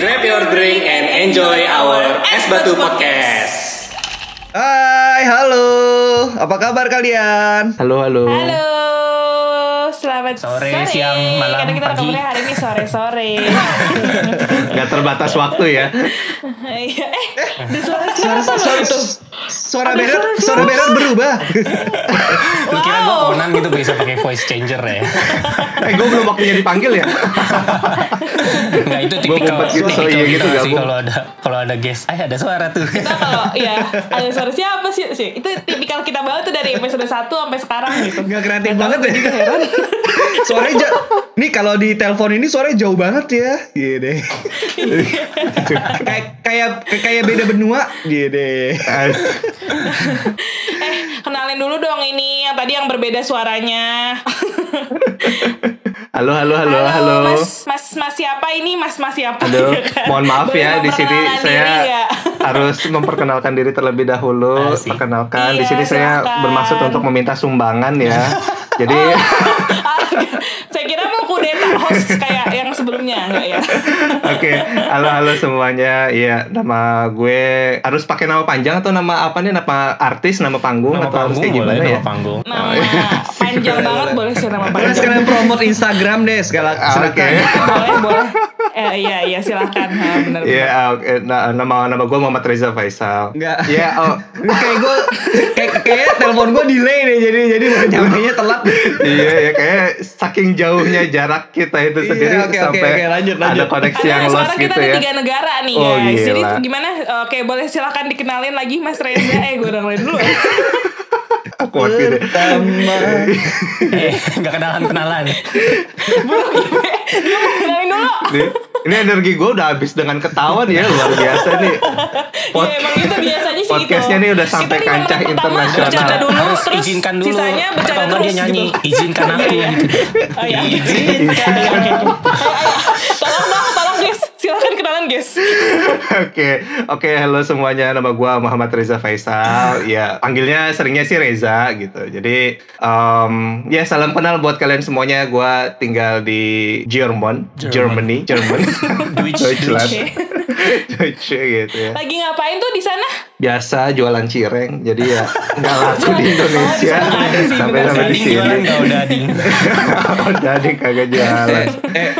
Grab your drink and enjoy our Es Batu Podcast. Hai, halo. Apa kabar kalian? Halo, halo. Halo, selamat Sore, sore. siang, malam, Karena kita pagi. rekamannya hari ini sore-sore. Gak terbatas waktu ya. Iya, eh, suara Suara siapa suara, itu? Suara Ada Berat, suara? Berat berubah. Lu kira gue Wow. Conan gitu bisa pakai voice changer ya? eh, gue belum waktunya dipanggil ya. Enggak itu tipikal gitu, tipikal so iya kita gitu, nggak sih kalau ada kalau ada guest. Eh ada suara tuh. Kita kalau ya ada suara siapa sih? sih? Itu tipikal kita banget tuh dari episode 1 sampai sekarang gitu. Gak kreatif banget ya. Suaranya ja- Nih kalau di telepon ini suaranya jauh banget ya. Iya deh. kayak kayak kayak beda benua. Iya deh. Eh, kenalin dulu dong ini yang tadi yang berbeda suaranya. Halo, halo, halo, halo. Mas, mas, mas siapa ini? Mas, mas siapa? Aduh, Ya kan? mohon maaf Boleh ya di sini saya harus memperkenalkan diri terlebih dahulu. Asik. Perkenalkan di Iya, sini saya bermaksud untuk meminta sumbangan ya. Jadi Saya kira mau kudeta host kayak yang sebelumnya enggak ya? Oke, halo halo semuanya. Iya, nama gue harus pakai nama panjang atau nama apa nih? Nama artis, nama panggung Nama atau harus panggung kayak boleh, gimana ya? nama panggung. Nama Oh, iya. panjang banget boleh sih nama panjang. sekalian promote Instagram deh segala Ah, Oke. silakan. boleh boleh. Eh, iya iya silakan. Ha, benar. Iya, oke. Nah, nama nama gue Muhammad Reza Faisal. Enggak. Iya, oh. Ini kayak gue kayak kayak telepon gue delay nih jadi jadi nyampe telat. iya, ya kayak saking jauhnya jarak kita itu Iya, sendiri oke, oke, sampai oke, lanjut, ada lanjut. koneksi Karena yang lost sekarang kita gitu ada ya. tiga negara nih Oh, guys. Jadi gila. gimana? Oke, boleh silakan dikenalin lagi Mas Reza. Eh, gue udah dulu. Awkward gitu. Pertama. Eh, nggak kenalan kenalan. Kenalin dulu. Nih, ini energi gue udah habis dengan ketawa nih ya luar biasa nih. Pod- Iya, emang itu biasanya sih Podcastnya gitu. nih udah sampai Kita kancah internasional. Bercanda dulu, Harus terus izinkan dulu. Sisanya Atau bercanda nggak terus dia nyanyi, gitu. izinkan aku gitu. Oh iya, izinkan. Tolong dong, Silakan kenalan guys. Oke, oke, halo semuanya. Nama gue Muhammad Reza Faisal. Ya, panggilnya seringnya sih Reza gitu. Jadi, em, ya salam kenal buat kalian semuanya. Gue tinggal di Jerman, Germany, Jerman, Deutsch, Deutschland, Oke. Deutsche gitu ya. Lagi ngapain tuh di sana? Biasa jualan cireng, jadi ya nggak laku di Indonesia Oh, sampai sampai di jualan sini. udah ding. Jadi kagak jualan. eh,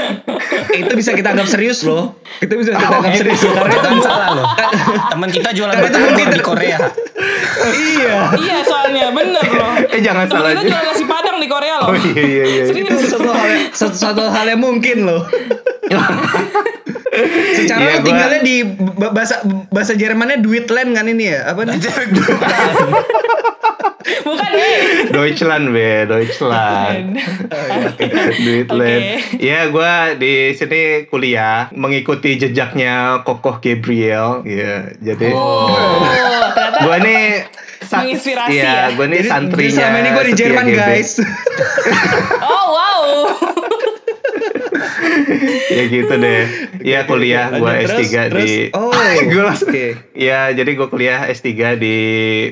itu bisa kita anggap serius loh. Itu bisa kita anggap serius loh. Karena itu salah loh. Teman kita jualan batagor di Korea. iya. Iya, soalnya bener loh. Eh jangan salah. kita jual nasi padang di Korea loh. Oh iya iya iya. Itu Serius. satu hal satu, satu hal yang mungkin loh. Secara Iya, lo gua- tinggalnya di ba- bahasa bahasa Jermannya Duitland kan ini ya? Apa nih? Bukan nih. Deutschland be, Deutschland. Duitland. Oke. Ya, gue di sini kuliah mengikuti jejaknya Kokoh Gabriel. Ya, jadi Oh, ternyata gue nih Menginspirasi Iya, ya? gue nih santrinya. jadi selama ini gue di Jerman guys. Oh, wow. Ya gitu deh. Ya kuliah gue Lanjut, S3 terus, di terus. Oh, Gua langsung- oke. Ya, jadi gue kuliah S3 di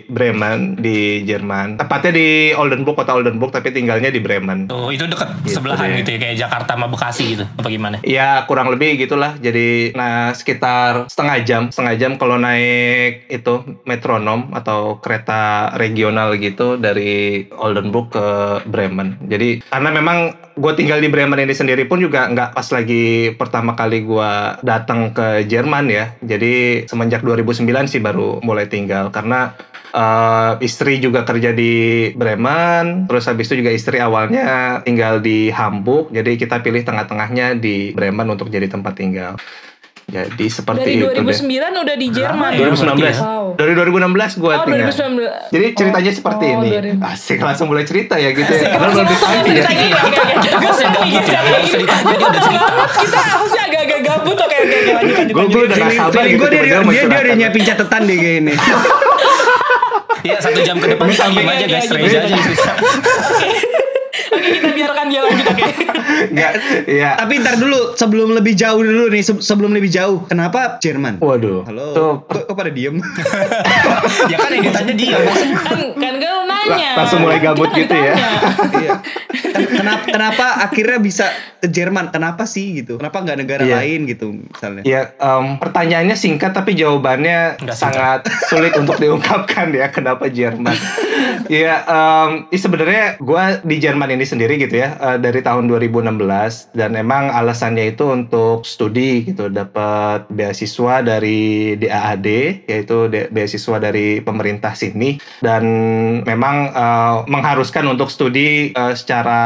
Bremen di Jerman. Tepatnya di Oldenburg, kota Oldenburg, tapi tinggalnya di Bremen. Tuh, itu deket Gitu sebelahan deh. gitu ya kayak Jakarta sama Bekasi gitu. Apa gimana? Ya kurang lebih gitulah. Jadi nah sekitar setengah jam, setengah jam kalau naik itu metronom atau kereta regional gitu dari Oldenburg ke Bremen. Jadi karena memang gue tinggal di Bremen ini sendiri pun juga nggak pas lagi pertama kali gue datang ke Jerman ya. Jadi semenjak 2009 sih baru mulai tinggal karena eh, istri juga kerja di Bremen, terus habis itu juga istri awalnya tinggal di Hamburg, jadi kita pilih tengah-tengahnya di Bremen untuk jadi tempat tinggal. Jadi seperti Dari itu 2009 deh. udah di Jerman. ya? 2019. Wow. Dari 2016 gue Oh, tinggal. 2019. Jadi ceritanya Oh, seperti oh, ini. 2000. Asik langsung mulai cerita ya gitu ya. Asik, Karena langsung belum ditanya ya. Gue usah ditanya, dia udah cerita. Kita harusnya agak-agak gabut. Oke, oke, oke. Lanjut, lanjut, Gue udah gak sabar gitu. gue dia, dia, udah nyiapin catatan deh kayak ini. Iya satu jam ke depan kita diem aja guys. Oke. aja. Oke, kita biarkan dia lanjut, oke. Enggak, iya. Tapi ntar dulu sebelum lebih jauh dulu nih se- sebelum lebih jauh. Kenapa Jerman? Waduh. Halo. Tuh, Kok, kok pada diem? ya kan yang ditanya dia. kan kan kan lu nanya. Langsung mulai gabut gitu ya. iya. Ken- Kenapa, kenapa akhirnya bisa ke Jerman? Kenapa sih gitu? Kenapa nggak negara Iya. lain gitu misalnya? Ya, em, pertanyaannya singkat tapi jawabannya Nggak sangat sulit untuk diungkapkan ya kenapa Jerman. ya, em, ya sebenarnya gue di Jerman ini sendiri gitu ya eh, dari tahun 2016 dan emang alasannya itu untuk studi gitu, dapat beasiswa dari DAAD yaitu beasiswa dari pemerintah sini dan memang eh, mengharuskan untuk studi eh, secara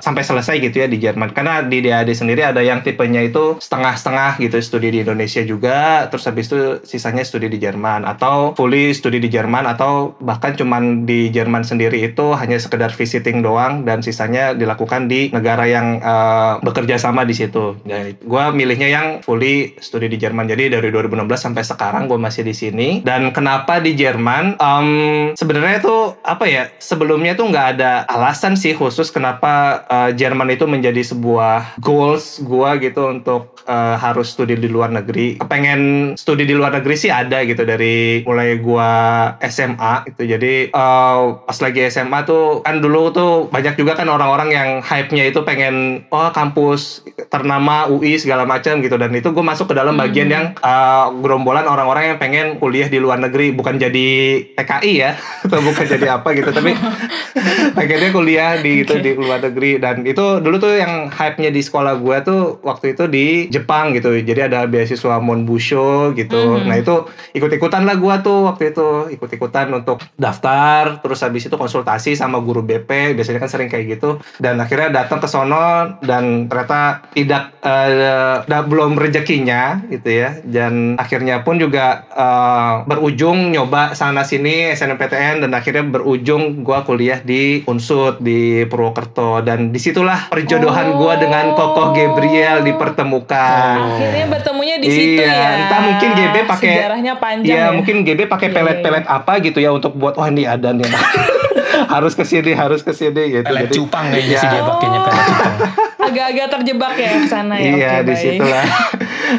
sampai selesai gitu ya di Jerman. Karena di DAD sendiri ada yang tipenya itu setengah-setengah gitu studi di Indonesia juga terus habis itu sisanya studi di Jerman atau fully studi di Jerman atau bahkan cuman di Jerman sendiri itu hanya sekedar visiting doang dan sisanya dilakukan di negara yang eh, bekerja sama di situ. Nah, gue milihnya yang fully studi di Jerman. Jadi dari 2016 sampai sekarang gue masih di sini. Dan kenapa di Jerman? Em, sebenarnya tuh apa ya sebelumnya tuh nggak ada alasan sih khusus kenapa eh, Jerman itu menjadi sebuah goals gua gitu untuk eh, harus studi di luar negeri. Pengen studi di luar negeri sih ada gitu dari mulai gua SMA gitu. Jadi eh, pas lagi SMA tuh kan dulu tuh banyak juga kan orang-orang yang hype-nya itu pengen oh kampus ternama UI segala macam gitu. Dan itu gue masuk ke dalam bagian yang eh, gerombolan orang-orang yang pengen kuliah di luar negeri bukan jadi TKI ya atau bukan jadi apa gitu tapi pengennya kuliah di gitu di luar negeri. Dan itu dulu tuh yang hype-nya di sekolah gue tuh waktu itu di Jepang gitu. Jadi ada beasiswa Monbusho gitu. Nah itu ikut-ikutan lah gue tuh waktu itu. Ikut-ikutan untuk daftar terus habis itu konsultasi sama guru BP biasanya kan sering kayak gitu. Dan akhirnya datang ke sono dan ternyata tidak da- belum rezekinya gitu ya. Dan akhirnya pun juga eh, berujung nyoba sana sini SNMPTN dan akhirnya berujung gua kuliah di Unsud di Purwokerto. Dan di situlah perjodohan gua dengan Kokoh Gabriel dipertemukan. Akhirnya bertemunya di situ iya, ya. entah mungkin GB pakai sejarahnya panjang Iya, ya. mungkin GB pakai Iya, pelet-pelet apa gitu ya untuk buat wah ini ada nih. harus ke sini, harus ke sini gitu. Pelet Jadi, cupang kayaknya iya. sih dia pakainya pelet cupang. Agak-agak terjebak ya ke sana ya. Iya Oke, di baik.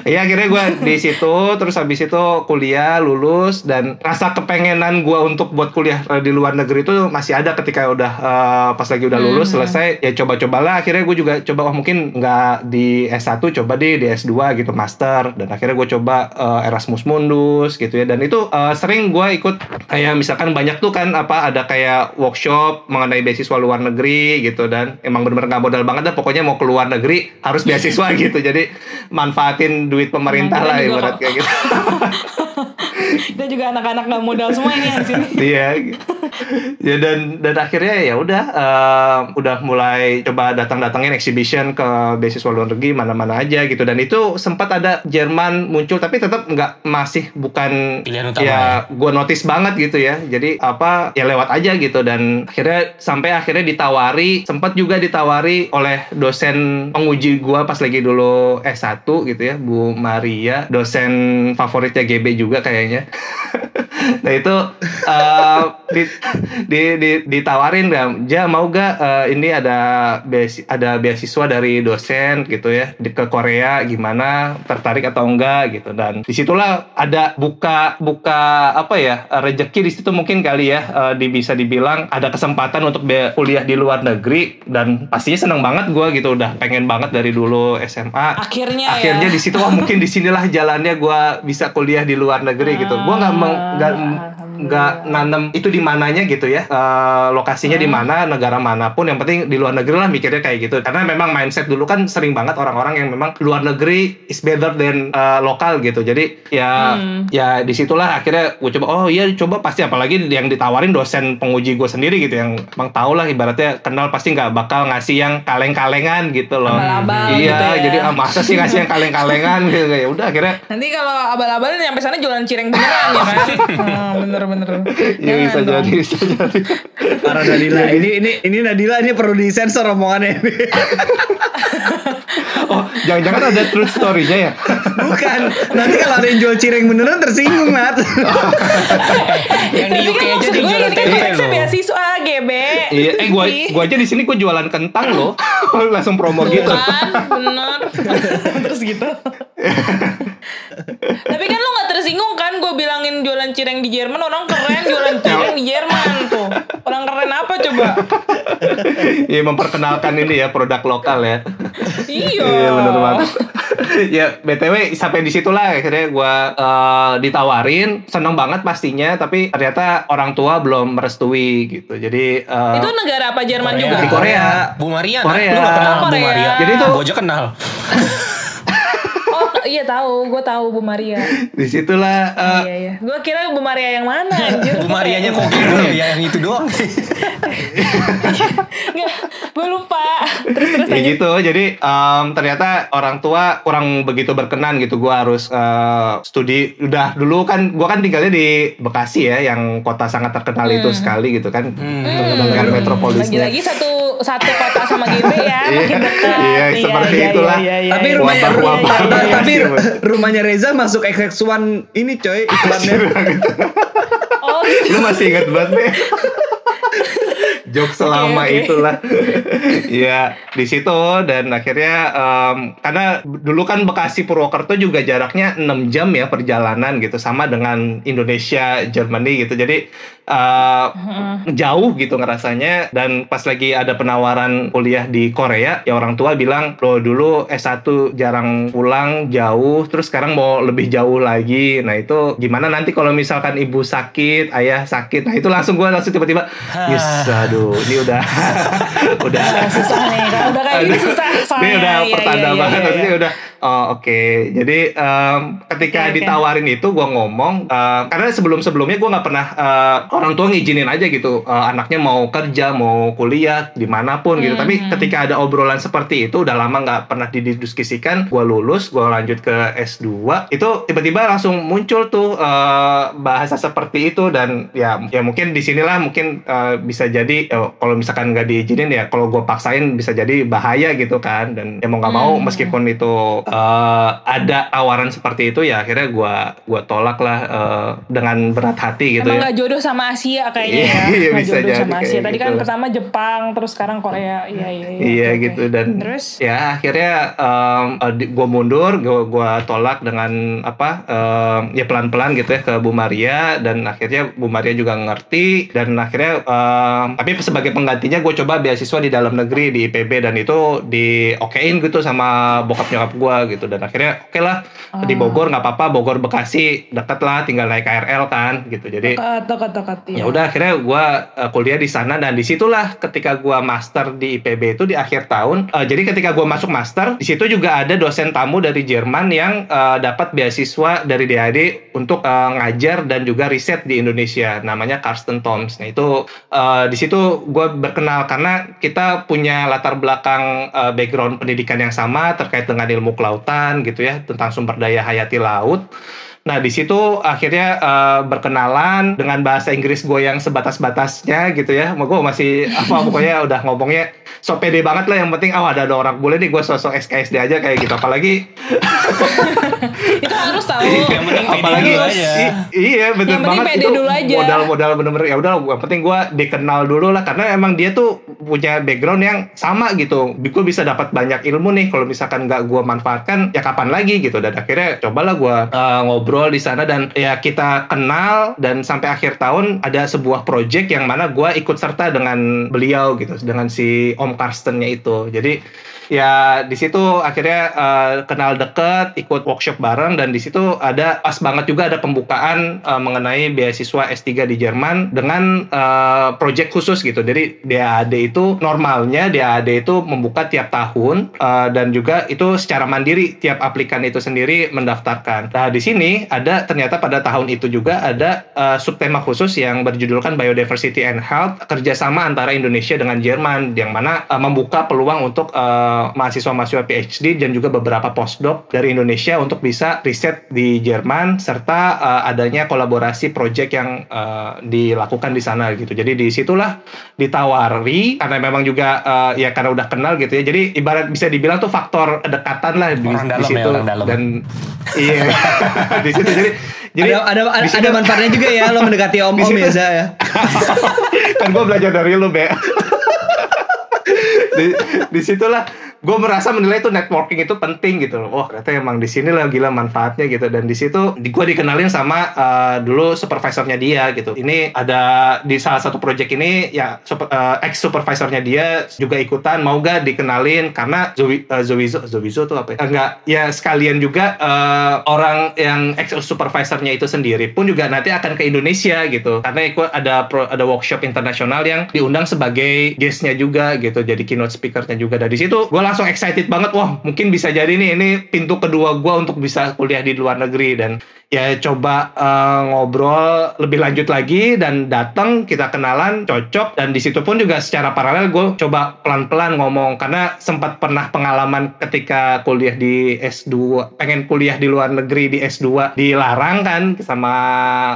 Iya akhirnya gue di situ terus habis itu kuliah lulus dan rasa kepengenan gue untuk buat kuliah eh, di luar negeri itu masih ada ketika udah eh, pas lagi udah lulus selesai ya coba-cobalah. Akhirnya gue juga coba oh mungkin nggak di S1 coba deh di S2 gitu master. Dan akhirnya gue coba eh, Erasmus Mundus gitu ya. Dan itu eh, sering gue ikut kayak misalkan banyak tuh kan apa ada kayak workshop mengenai beasiswa luar negeri gitu. Dan emang bener-bener nggak modal banget dah pokoknya mau ke luar negeri harus beasiswa gitu. Jadi manfaatin duit pemerintah Nah, lah kita juga ibarat kayak gitu. Kita juga anak-anak gak modal semua ini di sini. iya gitu. ya dan dan akhirnya ya udah eh, udah mulai coba datang-datangin exhibition ke beasiswa luar negeri mana-mana aja gitu. Dan itu sempat ada Jerman muncul tapi tetap nggak masih bukan Pilihan utama ya gue notice banget gitu ya. Jadi apa ya lewat aja gitu. Dan akhirnya sampai akhirnya ditawari sempat juga ditawari oleh dosen penguji gue pas lagi dulu S1 gitu ya Bu Maria dosen favoritnya GB juga kayaknya nah itu eh, di, di, di- ditawarin nggak ja mau gak eh, ini ada beasi- ada beasiswa dari dosen gitu ya di ke Korea gimana tertarik atau enggak gitu. Dan di situlah ada buka buka apa ya rezeki di situ mungkin kali ya eh, di bisa dibilang ada kesempatan untuk be- kuliah di luar negeri dan pastinya seneng banget gue gitu udah pengen banget dari dulu SMA Akhirnya, akhirnya ya. di situ wah mungkin di sinilah jalannya gue bisa kuliah di luar negeri gitu. Gue nggak meng- nggak nanem itu di mananya gitu ya. Eh, lokasinya di mana negara mana pun yang penting di luar negeri lah mikirnya kayak gitu. Karena memang mindset dulu kan sering banget orang-orang yang memang luar negeri is better than eh, lokal gitu. Jadi ya ya di situlah akhirnya gue coba oh iya coba pasti apalagi yang ditawarin dosen penguji gue sendiri gitu yang emang tau lah ibaratnya kenal pasti nggak bakal ngasih yang kaleng-kalengan gitu loh. Abal-abal iya gitu ya. jadi ah, masa sih ngasih yang kaleng-kalengan? Gitu ya udah akhirnya Nanti kalau abal-abal nyampe sana jualan cireng beneran ya kan? Hmm, bener bener. Iya bisa dong. jadi, bisa jadi. Para Nadila ini ini ini Nadila ini perlu disensor omongannya. Oh, jangan-jangan ada true story-nya ya? Bukan. Nanti kalau ada yang jual cireng beneran tersinggung, Nat. Yang di Tapi UK kan aja maksud dia gue jualan ini kan tempe konteksnya loh. beasiswa GB. Iya, eh gua gua aja di sini gua jualan kentang loh. Langsung promo Tuh gitu. kan, bener. Terus gitu. Tapi kan lu gak tersinggung kan gue bilangin jualan cireng di Jerman orang keren jualan cireng di Jerman tuh. Orang keren apa coba? Iya memperkenalkan ini ya produk lokal ya. Iya. Iya benar banget. ya btw sampai di situlah akhirnya gue ditawarin seneng banget pastinya tapi ternyata orang tua belum merestui gitu jadi eh, Itu negara apa Jerman Korea. juga? di Korea Bu Maria, Korea. Lu gak kenal Bu Korea. Maria? Jadi tuh- Gua aja kenal. Iya tahu, gue tahu Bu Maria. di situlah eh, iya iya. Gue kira Bu Maria yang mana anjir. Bu Marianya kok gitu ya yang itu doang. Enggak, gue lupa. Terus terus ya gitu jadi em, ternyata orang tua kurang begitu berkenan gitu gue harus eh, studi udah dulu kan gue kan tinggalnya di Bekasi ya yang kota sangat terkenal itu sekali gitu kan terkenal dengan metropolisnya Lagi-lagi satu satu kota sama GB ya, Iya, makin dekat. iya, seperti itulah. Tapi iya. rumahnya Wabah-wabah. rumah- tapi Iya, iya. rumahnya Reza masuk XX1 ini coy iklannya. Oh, gitu. lu masih ingat banget nih Jok selama Oke, oke. itulah ya di situ dan akhirnya em, karena dulu kan Bekasi Purwokerto juga jaraknya 6 jam ya perjalanan gitu sama dengan Indonesia Germany gitu jadi eh, jauh gitu ngerasanya dan pas lagi ada penawaran kuliah di Korea ya orang tua bilang lo dulu S1 jarang pulang jauh terus sekarang mau lebih jauh lagi nah itu gimana nanti kalau misalkan ibu sakit ayah sakit nah itu langsung gue langsung tiba-tiba yes aduh ini udah udah susah nih. Kalau udah kayak gini susah soalnya. ini udah Iya, pertanda iya, banget iya. udah oh oke jadi em, ketika oke. ditawarin itu gue ngomong em, karena sebelum sebelumnya gue nggak pernah eh, orang tua ngizinin aja gitu eh, anaknya mau kerja mau kuliah di mana pun gitu tapi Hmm. ketika ada obrolan seperti itu udah lama nggak pernah didiskusikan gue lulus gue lanjut ke S2 itu tiba-tiba langsung muncul tuh eh, bahasa seperti itu dan ya ya mungkin di sinilah mungkin eh, bisa jadi eh, kalau misalkan nggak diizinin ya kalau gue paksain bisa jadi bahaya gitu kan dan ya mau nggak mau Hmm. meskipun itu eh, ada tawaran seperti itu ya akhirnya gue gua tolak lah eh, dengan berat hati gitu Emang ya gak jodoh sama Asia kayaknya Iya, ya. iya, bisa jodoh jadi sama Asia. Tadi kan gitu. pertama Jepang, terus sekarang Korea. Iya iya. Iya, Iya oke. gitu dan Terus? ya akhirnya gue mundur gue gua tolak dengan apa em, ya pelan pelan gitu ya ke Bu Maria dan akhirnya Bu Maria juga ngerti dan akhirnya em, tapi sebagai penggantinya gue coba beasiswa di dalam negeri di IPB dan itu di okein gitu sama bokap nyokap gue gitu dan akhirnya oke lah di Ah. Bogor nggak apa-apa Bogor Bekasi deket lah tinggal naik KRL kan gitu jadi Dekat, dekat, dekat. Iya. ya udah akhirnya gue kuliah di sana dan di situlah ketika gue master di IPB itu di akhir tahun eh, jadi ketika gue masuk master di situ juga ada dosen tamu dari Jerman yang eh, dapat beasiswa dari DAD untuk eh, ngajar dan juga riset di Indonesia namanya Karsten Toms nah itu eh, di situ gue berkenal karena kita punya latar belakang eh, background pendidikan yang sama terkait dengan ilmu kelautan gitu ya tentang sumber daya hayati laut Nah di situ akhirnya eh, berkenalan dengan bahasa Inggris gue yang sebatas-batasnya gitu ya. Gue masih apa pokoknya udah ngomongnya so pede banget lah. Yang penting oh ada ada orang boleh nih gue sosok SKSD aja kayak gitu. Apalagi Itu harus tahu. Yang penting pede apalagi dulu aja. iya bener Yang banget pede itu dulu aja. modal-modal bener-bener ya udah yang penting gue dikenal dulu lah karena emang dia tuh punya background yang sama gitu gue bisa dapat banyak ilmu nih kalau misalkan nggak gue manfaatkan ya kapan lagi gitu dan akhirnya cobalah gue uh, ngobrol di sana dan ya kita kenal dan sampai akhir tahun ada sebuah project yang mana gue ikut serta dengan beliau gitu dengan si Om Karstennya itu. Jadi ya di situ akhirnya eh, kenal deket ikut workshop bareng dan di situ ada pas banget juga ada pembukaan eh, mengenai beasiswa S3 di Jerman dengan eh, project khusus gitu. Jadi DAAD itu normalnya DAAD itu membuka tiap tahun eh, dan juga itu secara mandiri tiap aplikan itu sendiri mendaftarkan. Nah di sini ada ternyata pada tahun itu juga ada eh, subtema khusus yang berjudulkan Biodiversity and Health kerjasama antara Indonesia dengan Jerman yang mana eh, membuka peluang untuk mahasiswa-mahasiswa PhD dan juga beberapa postdoc dari Indonesia untuk bisa riset di Jerman serta eh, adanya kolaborasi project yang eh, dilakukan di sana gitu. Jadi di situlah ditawari karena memang juga eh, ya karena udah kenal gitu ya. Jadi ibarat bisa dibilang tuh faktor kedekatan lah di, Orang di dalam ya, situ orang dalam. dan iya di situ jadi jadi ada ada ada, di ada manfaatnya juga ya lo mendekati om om situ- ya Za ya. kan gue belajar dari lu be di di situlah gue merasa menilai itu networking itu penting gitu loh. Wah ternyata emang di sini lah gila manfaatnya gitu dan di situ gue dikenalin sama eh, dulu supervisornya dia gitu. Ini ada di salah satu project ini ya super, eh, ex supervisornya dia juga ikutan mau gak dikenalin karena Zoe eh, Zoizo Zoizo tuh apa ya? Enggak ya sekalian juga eh, orang yang ex supervisornya itu sendiri pun juga nanti akan ke Indonesia gitu karena ikut ada pro- ada workshop internasional yang diundang sebagai guestnya juga gitu jadi keynote speakernya juga dari situ gue langsung excited banget wah mungkin bisa jadi nih ini pintu kedua gue untuk bisa kuliah di luar negeri. Dan ya coba eh, ngobrol lebih lanjut lagi dan datang kita kenalan cocok. Dan di situ pun juga secara paralel gue coba pelan-pelan ngomong. Karena sempat pernah pengalaman ketika kuliah di S2 pengen kuliah di luar negeri di S2 dilarang kan sama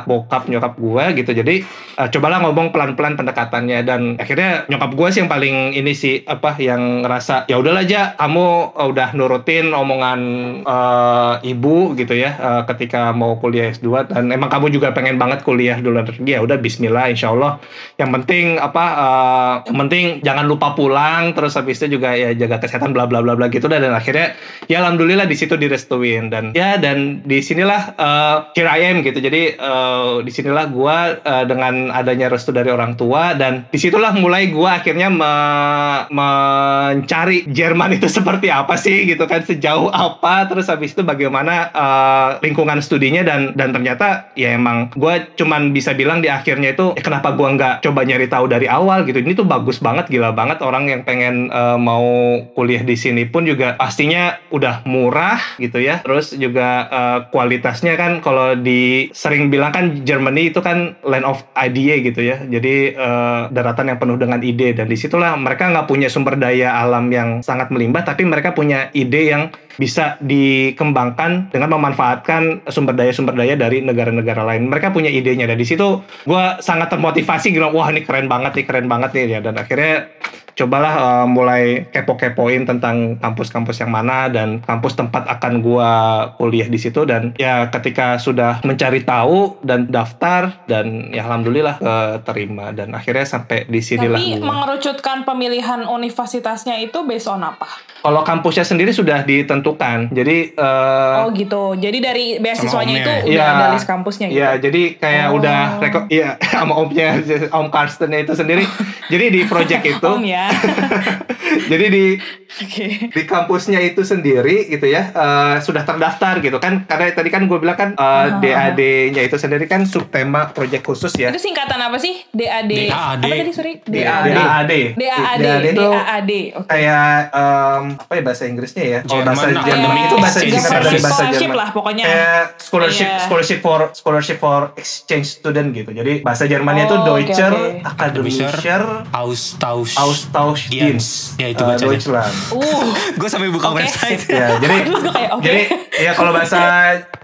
bokap nyokap gue gitu. Jadi eh, cobalah ngomong pelan-pelan pendekatannya. Dan akhirnya nyokap gue sih yang paling ini sih apa yang ngerasa ya udahlah aja kamu udah nurutin omongan eh, ibu gitu ya eh, ketika mau kuliah S2 dan emang kamu juga pengen banget kuliah di luar negeri ya udah Bismillah Insya Allah yang penting apa eh, yang penting jangan lupa pulang terus habis itu juga ya jaga kesehatan bla bla bla bla gitu. Dan akhirnya ya alhamdulillah di situ direstuin. Dan ya dan di sinilah eh, here I am gitu. Jadi eh, di sinilah gua eh, dengan adanya restu dari orang tua dan di situlah mulai gua akhirnya me- mencari Jerman itu seperti apa sih gitu kan sejauh apa terus habis itu bagaimana eh, lingkungan studinya dan dan ternyata ya emang gua cuman bisa bilang di akhirnya itu "Eh, kenapa gua nggak coba nyari tahu dari awal? gitu. Ini tuh bagus banget gila banget. Orang yang pengen eh, mau kuliah di sini pun juga pastinya udah murah gitu ya. Terus juga eh, kualitasnya kan kalau di sering bilang kan Germany itu kan land of idea gitu ya. Jadi eh, daratan yang penuh dengan ide. Dan di situlah mereka nggak punya sumber daya alam yang sangat melimpah tapi mereka punya ide yang bisa dikembangkan dengan memanfaatkan sumber daya sumber daya dari negara-negara lain. Mereka punya idenya. Dan di situ gue sangat termotivasi gitu wah ini keren banget nih keren banget nih. Ya dan akhirnya cobalah eh, mulai kepo-kepoin tentang kampus-kampus yang mana dan kampus tempat akan gua kuliah di situ dan ya ketika sudah mencari tahu dan daftar dan ya alhamdulillah keterima dan akhirnya sampai di sinilah Tapi gua. mengerucutkan pemilihan universitasnya itu based on apa? Kalau kampusnya sendiri sudah ditentukan. Jadi eh, oh gitu. Jadi dari beasiswanya itu ya? udah Iya. ada list kampusnya gitu. Iya, jadi kayak Oh. udah reko iya sama omnya Om Karsten itu sendiri. jadi di project itu Om ya. Yeah. jadi di Oke. di kampusnya itu sendiri gitu ya eh, sudah terdaftar gitu kan karena tadi kan gue bilang kan eh, DAD-nya itu sendiri kan subtema project khusus ya Itu singkatan apa sih? DAD. DAAD. Apa tadi sorry? DAD DAD. DAD DAAD. itu DAAD. Oke. kayak em, apa ya bahasa Inggrisnya ya kalau bahasa Jerman itu bahasa singkatan dari bahasa Scholarship Jerman lah pokoknya. kayak scholarship Iya. scholarship for scholarship for exchange student gitu jadi bahasa Jermannya itu Oh, Deutscher oke. Akademischer Austausch. Austauschdienst Ya, itu eh, bacanya. Deutschland Uh. Gue sampai buka Oke, website. ya jadi kayak oke. jadi ya kalau bahasa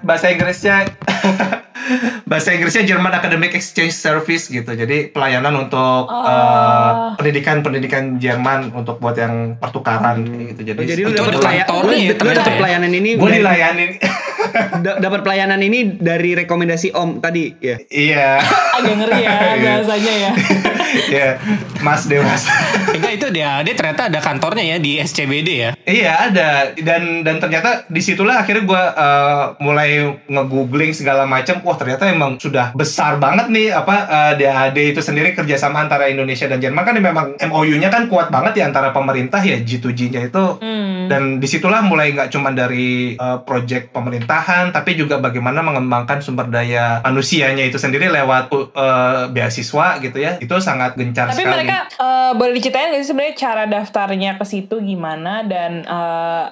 bahasa Inggrisnya bahasa Inggrisnya German Academic Exchange Service gitu jadi pelayanan untuk Oh. eh, pendidikan pendidikan Jerman untuk buat yang pertukaran gitu jadi Oh, jadi lu dapat ada pelaya- kantornya lu- ya, lu ternyata dapat ya? pelayanan ini gue dilayanin da- dapat pelayanan ini dari rekomendasi Om tadi ya. iya Agak ngeri ya bahasanya ya. Iya, Mas Dewas. Enggak itu dia, dia ternyata ada kantornya ya di SCBD ya. iya ada dan dan ternyata di situlah akhirnya gue mulai nge-googling segala macam. Wah ternyata emang sudah besar banget nih apa eh, DAD itu sendiri kerjasama antara Indonesia dan Jerman kan memang MOU-nya kan kuat banget ya antara pemerintah ya G2G-nya itu. Hmm. Dan di situlah mulai nggak cuma dari eh, project pemerintahan, tapi juga bagaimana mengembangkan sumber daya manusianya itu sendiri lewat eh, beasiswa gitu ya. Itu sangat gencar Tapi sekali. mereka eh, boleh diceritain ceritain gak sih sebenarnya cara daftarnya ke situ gimana? Dan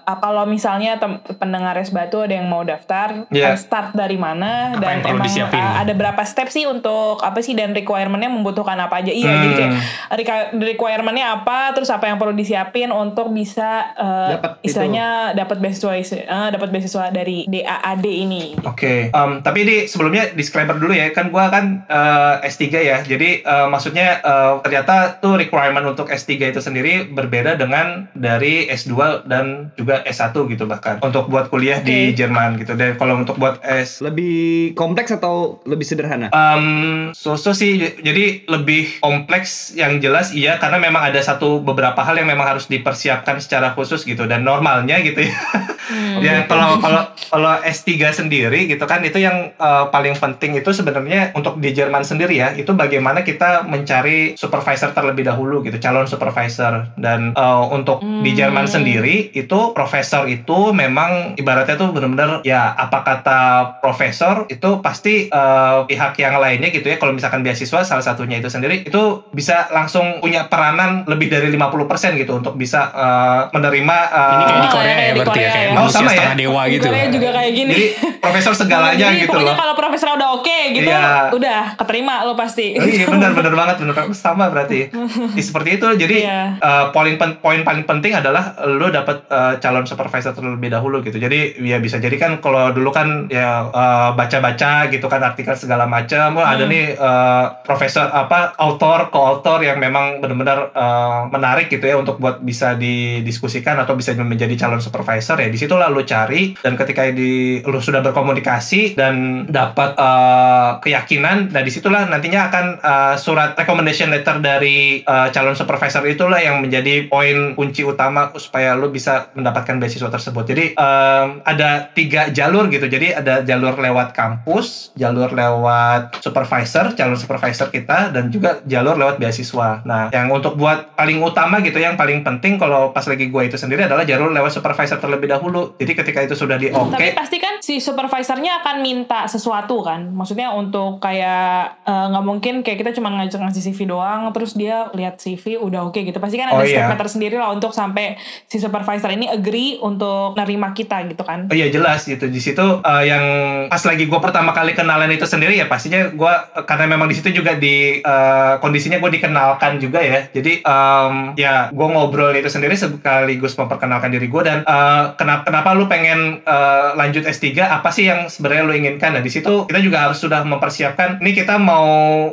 apa kalau misalnya tem- pendengar es batu ada yang mau daftar Iya. eh, start dari mana? Apa dan yang perlu emang disiapin? ada berapa step sih untuk apa sih? Dan requirementnya membutuhkan apa aja? Iya jadi kayak requi- requirementnya apa? Terus apa yang perlu disiapin untuk bisa Dapat itu. istilahnya dapat beasiswa eh, dapat beasiswa dari DAAD ini. Oke, em, tapi ini sebelumnya disclaimer dulu ya, kan gua kan eh, S3 ya, jadi eh, maksudnya eh, ternyata tuh requirement untuk S3 itu sendiri berbeda dengan dari S2 dan juga S1 gitu bahkan untuk buat kuliah di Oke. Jerman gitu. Dan kalau untuk buat S Lebih kompleks atau lebih sederhana? Um, so-so sih, jadi lebih kompleks yang jelas iya karena memang ada satu beberapa hal yang memang harus dipersiapkan secara khusus gitu dan normalnya gitu ya. ya kalau kalau kalau S3 sendiri gitu kan itu yang uh, paling penting itu sebenarnya untuk di Jerman sendiri ya itu bagaimana kita mencari supervisor terlebih dahulu gitu calon supervisor dan uh, untuk di Jerman sendiri itu profesor itu memang ibaratnya tuh benar-benar ya apa kata profesor itu pasti uh, pihak yang lainnya gitu ya kalau misalkan beasiswa salah satunya itu sendiri itu bisa langsung punya peranan lebih dari 50% gitu untuk bisa uh, menerima uh, Ini kayak di Oh, Korea kayak ya di berarti ya Korea kayak ya. Oh, manusia sama ya? setengah dewa Di gitu. Juga kayak gini jadi profesor segalanya Jadi gitu pokoknya loh kalau profesor udah oke gitu, Iya. udah keterima lo pasti. Oh, iya benar benar banget benar sama berarti. Ya, seperti itu. Jadi Iya. eh, poin pen- poin paling penting adalah lo dapat eh, calon supervisor terlebih dahulu gitu. Jadi ya bisa jadi kan kalau dulu kan ya eh, baca-baca gitu kan artikel segala macam. Wah ada Hmm. nih eh, profesor apa author co-author yang memang benar-benar eh, menarik gitu ya untuk buat bisa didiskusikan atau bisa menjadi calon supervisor ya. Di situlah lo cari dan ketika di lo sudah berkomunikasi dan dapat eh, keyakinan, nah di situlah nantinya akan eh, surat recommendation letter dari eh, calon supervisor itulah yang menjadi poin kunci utama supaya lo bisa mendapatkan beasiswa tersebut. Jadi em, ada tiga jalur gitu. Jadi ada jalur lewat kampus, jalur lewat supervisor, calon supervisor kita, dan juga jalur lewat beasiswa. Nah, yang untuk buat paling utama gitu, yang paling penting kalau pas lagi gue itu sendiri adalah jalur lewat supervisor terlebih dahulu. Jadi ketika itu sudah di oke, Tapi pasti kan si supervisornya akan minta sesuatu kan. Maksudnya untuk kayak eh, nggak mungkin kayak kita cuma ngajak ngasih CV doang terus dia lihat CV udah oke gitu. Pasti kan ada Oh, step iya. tersendiri lah untuk sampai si supervisor ini agree untuk nerima kita gitu kan. Oh iya jelas gitu di situ eh, yang pas lagi gue pertama kali kenalan itu sendiri ya pastinya gue karena memang di situ juga di eh, kondisinya gue dikenalkan juga ya jadi em, ya gue ngobrol itu sendiri sekaligus memperkenalkan diri gue dan eh, kenapa kenapa lu pengen eh, lanjut S3 apa sih yang sebenarnya lu inginkan? Nah di situ kita juga harus sudah mempersiapkan ini kita mau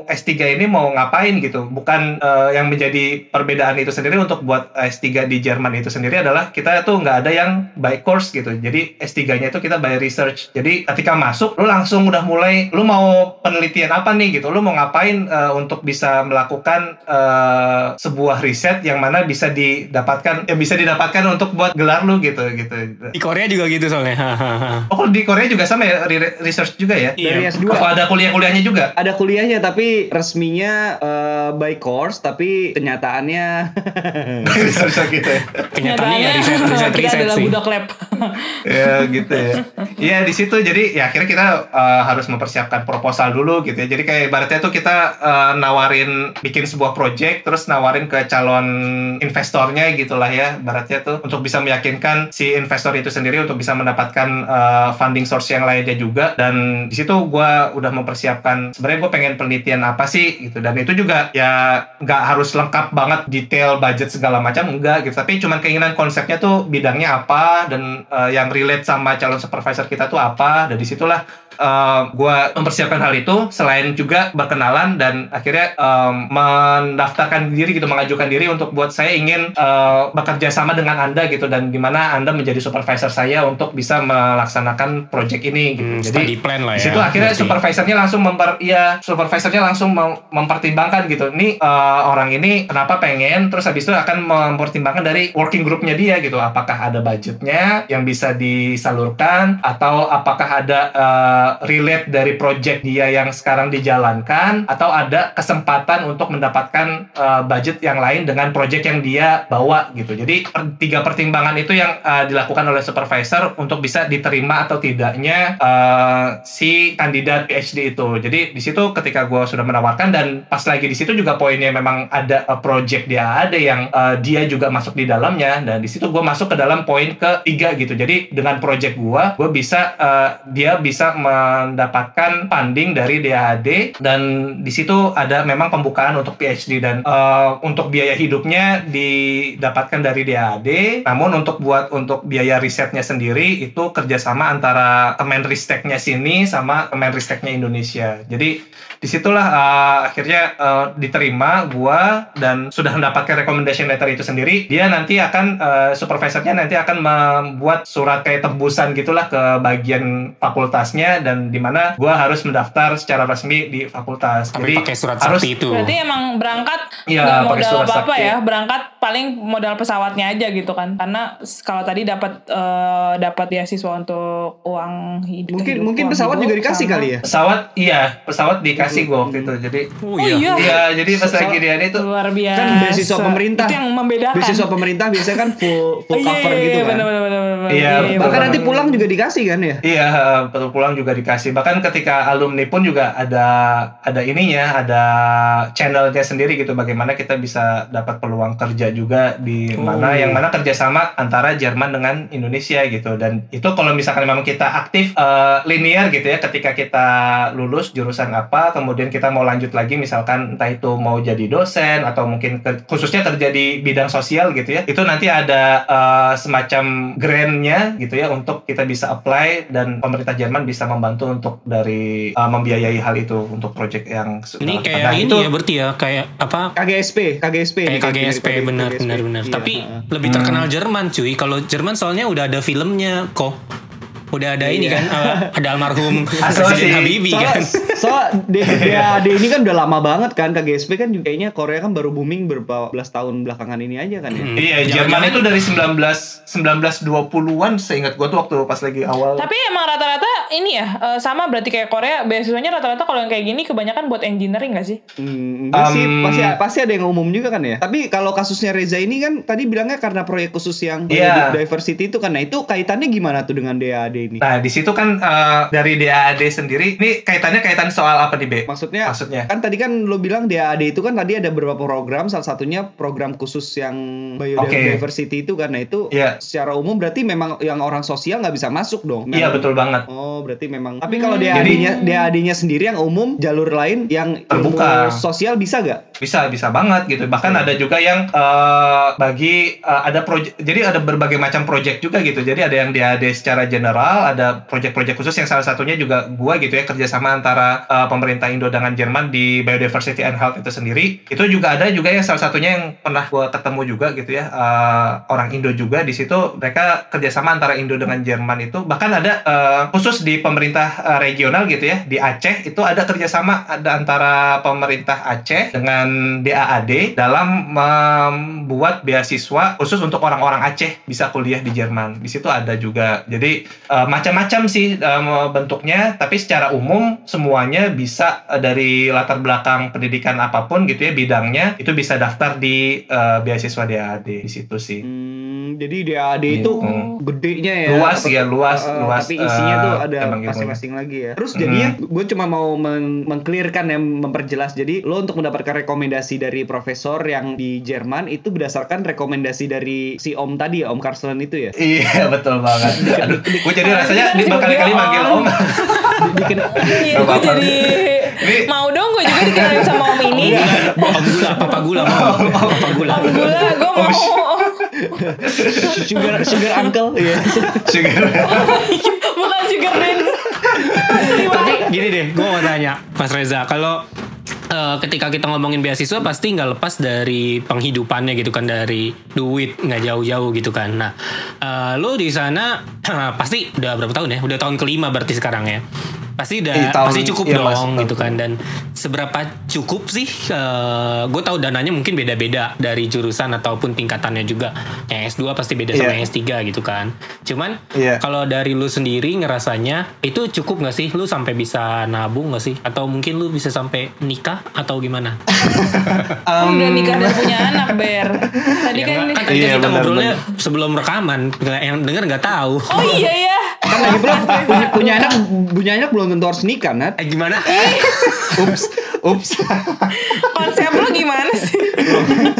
S3 ini mau ngapain gitu. Bukan eh, yang menjadi perbedaan itu sendiri untuk buat S3 di Jerman itu sendiri adalah kita tuh nggak ada yang by course gitu. Jadi S3-nya itu kita by research. Jadi ketika masuk lu langsung udah mulai lu mau penelitian apa nih gitu? Lu mau ngapain eh, untuk bisa melakukan eh, sebuah riset yang mana bisa didapatkan yang bisa didapatkan untuk buat gelar lu gitu gitu Di Korea juga gitu soalnya. Oh kalau di Korea juga sama ya re- research juga ya Dari Iya. S2. apa ada kuliah-kuliahnya juga Ada kuliahnya tapi resminya eh, by course tapi kenyataannya research gitu ya Kenyataannya ya riset riset kita adalah budak lab. ya gitu ya. Iya di situ jadi ya akhirnya kita uh, harus mempersiapkan proposal dulu gitu ya. Jadi kayak ibaratnya tuh kita uh, nawarin bikin sebuah project terus nawarin ke calon investornya gitulah ya. Ibaratnya tuh untuk bisa meyakinkan si investor itu sendiri untuk bisa mendapatkan uh, funding source yang lainnya juga. Dan di situ gua udah mempersiapkan sebenarnya gue pengen penelitian apa sih gitu. Dan itu juga ya nggak harus lengkap banget detail budget segala macam enggak gitu. Tapi cuman keinginan konsepnya tuh bidangnya apa dan eh, yang relate sama calon supervisor kita tuh apa. Dan di situlah gue mempersiapkan hal itu selain juga berkenalan dan akhirnya em, mendaftarkan diri gitu mengajukan diri untuk buat saya ingin eh, bekerja sama dengan anda gitu dan gimana anda menjadi supervisor saya untuk bisa melaksanakan project ini gitu Hmm, jadi plan lah di ya. situ akhirnya berarti. supervisornya langsung memper iya supervisornya langsung mem- mempertimbangkan gitu nih eh, orang ini kenapa pengen terus habis itu akan mempertimbangkan dari working groupnya dia gitu apakah ada budgetnya yang bisa disalurkan atau apakah ada relate dari project dia yang sekarang dijalankan atau ada kesempatan untuk mendapatkan eh, budget yang lain dengan project yang dia bawa gitu. Jadi per- tiga pertimbangan itu yang eh, dilakukan oleh supervisor untuk bisa diterima atau tidaknya eh, si kandidat PhD itu. Jadi di situ ketika gue sudah menawarkan dan pas lagi di situ juga poinnya memang ada eh, project dia ada yang eh, dia juga masuk di dalamnya dan di situ gue masuk ke dalam poin ketiga gitu. Jadi dengan project gue, gue bisa eh, dia bisa mendapatkan funding dari DAAD dan di situ ada memang pembukaan untuk PhD dan eh, untuk biaya hidupnya didapatkan dari DAAD. Namun untuk buat untuk biaya risetnya sendiri itu kerjasama antara Kemenristeknya sini sama Kemenristeknya Indonesia. Jadi di situlah eh, akhirnya eh, diterima gua dan sudah mendapatkan recommendation letter itu sendiri dia nanti akan eh, supervisornya nanti akan membuat surat kayak tembusan gitulah ke bagian fakultasnya dan di mana gua harus mendaftar secara resmi di fakultas Tapi jadi pakai surat harus sakti itu. Berarti emang berangkat Iya, nggak pakai modal surat apa-apa sakti. ya, berangkat paling modal pesawatnya aja gitu kan. Karena kalau tadi dapat eh, dapat beasiswa untuk uang hidup. Mungkin hidup, mungkin pesawat hidup juga dikasih sama- kali ya. pesawat iya pesawat dikasih gua waktu itu jadi Oh Oh iya. iya jadi pas lagi dia itu Luar biasa. Kan beasiswa pemerintah. Itu yang membedakan. Beasiswa pemerintah biasanya kan full full iya, cover iya, gitu iya, kan. bener, bener, bener. Iya, betul Bahkan nanti pulang juga dikasih kan ya? Iya, pulang juga dikasih. Bahkan ketika alumni pun juga ada ada ininya, ada channelnya sendiri gitu. Bagaimana kita bisa dapat peluang kerja juga di mana yang mana kerjasama antara Jerman dengan Indonesia gitu. Dan itu kalau misalkan memang kita aktif eh, linear gitu ya, ketika kita lulus jurusan apa, kemudian kita mau lanjut lagi, misalkan entah itu mau jadi dosen atau mungkin ke- khususnya kerja di bidang sosial gitu ya, itu nanti ada eh, semacam grant-nya gitu ya untuk kita bisa apply dan pemerintah Jerman bisa membantu untuk dari eh, membiayai hal itu untuk project yang Ini kayak Nah, ini itu- ya berarti ya kayak apa? KGSP, KGSP. Kayak KGSP KGSP, benar KGSP. benar benar. Iya, Tapi heeh. lebih terkenal Jerman cuy. Kalau Jerman soalnya udah ada filmnya kok. Udah ada ini Iya. kan eh, ada almarhum. Presiden Habibie Kan. soalnya DAD ini kan udah lama banget kan KGSP kan juga kayaknya Korea kan baru booming beberapa belas tahun belakangan ini aja kan ya. Hmm. Iya, Jerman itu dari 19 1920-an seingat gua tuh waktu pas lagi awal. Tapi emang rata-rata ini ya eh, sama berarti kayak Korea beasiswanya rata-rata kalau yang kayak gini kebanyakan buat engineering gak sih? Hmm, enggak sih, Um, pasti pasti ada yang umum juga kan ya. Tapi kalau kasusnya Reza ini kan tadi bilangnya karena proyek khusus yang Iya. diversity itu kan. Nah, itu kaitannya gimana tuh dengan DAD ini? Nah, di situ kan eh, dari DAAD sendiri, ini kaitannya kaitan soal apa nih, Be? Maksudnya, Maksudnya? kan tadi kan lo bilang DAD itu kan tadi ada beberapa program, salah satunya program khusus yang biodiversity itu kan. Nah, itu Iya. secara umum berarti memang yang orang sosial nggak bisa masuk dong. Iya, betul banget. Oh, berarti memang. Tapi kalau Hmm. DAD-nya DAD-nya sendiri yang umum, jalur lain yang Terbuka. sosial bisa gak? Bisa, bisa banget gitu. Bahkan ada juga yang eh, bagi eh, ada project, jadi ada berbagai macam project juga gitu. Jadi ada yang DAD secara general, ada project-project khusus yang salah satunya juga gua gitu ya kerjasama antara eh, pemerintah Indo dengan Jerman di biodiversity and health itu sendiri. Itu juga ada juga yang salah satunya yang pernah gua ketemu juga gitu ya eh, orang Indo juga. Di situ mereka kerjasama antara Indo dengan Jerman itu. Bahkan ada eh, khusus di pemerintah eh, regional gitu ya di Aceh itu ada kerjasama ada antara pemerintah Aceh dengan DAAD dalam membuat beasiswa khusus untuk orang-orang Aceh bisa kuliah di Jerman. Di situ ada juga. Jadi eh, macam-macam sih eh, bentuknya. Tapi secara umum semuanya bisa eh, dari latar belakang pendidikan apa pun gitu ya bidangnya itu bisa daftar di eh, beasiswa DAAD di situ sih Hmm, jadi DAD itu Gitu. gedenya ya. Luas Apa- ya, luas, Eh, luas, Tapi isinya eh, tuh ada ilmunya. masing-masing lagi ya. Terus Hmm. jadinya gue cuma mau men- mengclearkan ya, memperjelas. Jadi lo untuk mendapatkan rekomendasi dari profesor yang di Jerman itu berdasarkan rekomendasi dari si Om tadi ya, Om Karslen itu ya. Iya betul banget. Aduh, gue jadi rasanya di berkali-kali dia manggil om. Bikin Iya, gue apa-apa. Jadi Ini- mau dong gue juga dikenalin sama om ini. Om gula, papa gula, mau. papa gula. Om gula, gue mau. sugar sugar uncle ya. Sugar. Bukan sugar daddy. Tapi gini deh, gue mau tanya, Mas Reza, kalau eh, ketika kita ngomongin beasiswa pasti nggak lepas dari penghidupannya gitu kan dari duit nggak jauh-jauh gitu kan. Nah, eh, lo di sana pasti udah berapa tahun ya? Udah tahun kelima berarti sekarang ya. Pasti udah tahun- pasti cukup iya, dong Mas. gitu kan. Dan seberapa cukup sih gue tahu dananya mungkin beda-beda dari jurusan ataupun tingkatannya juga. Yang S2 pasti beda sama Iya. yang S3 gitu kan. Cuman Iya. kalau dari lu sendiri ngerasanya itu cukup nggak sih? Lu sampai bisa nabung nggak sih? Atau mungkin lu bisa sampai nikah atau gimana? Kan udah nikah dan punya anak ber. Tadi Ya, kan kan tadi Iya, kita benar, ngobrolnya sebelum rekaman. Nggak- yang denger nggak tahu. Oh iya ya Kan lagi pula punya, punya anak punya anak belum tentu harus nikah, Nat. eh gimana? Ups. Ups. Konsep lo gimana sih?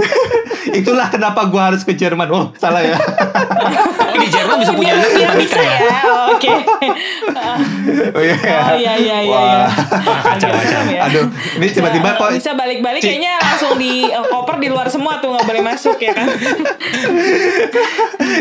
Itulah kenapa gua harus ke Jerman. Oh salah ya. Oh di Jerman bisa punya anak Iya, tanpa bisa nikah ya? ya. Oh, oke. Oh iya oh iya iya iya iya. Wah. kacau, kacau. ya. aduh ini tiba-tiba Bisa- kok bisa balik-balik kayaknya langsung di eh, koper di luar semua tuh nggak boleh masuk ya kan?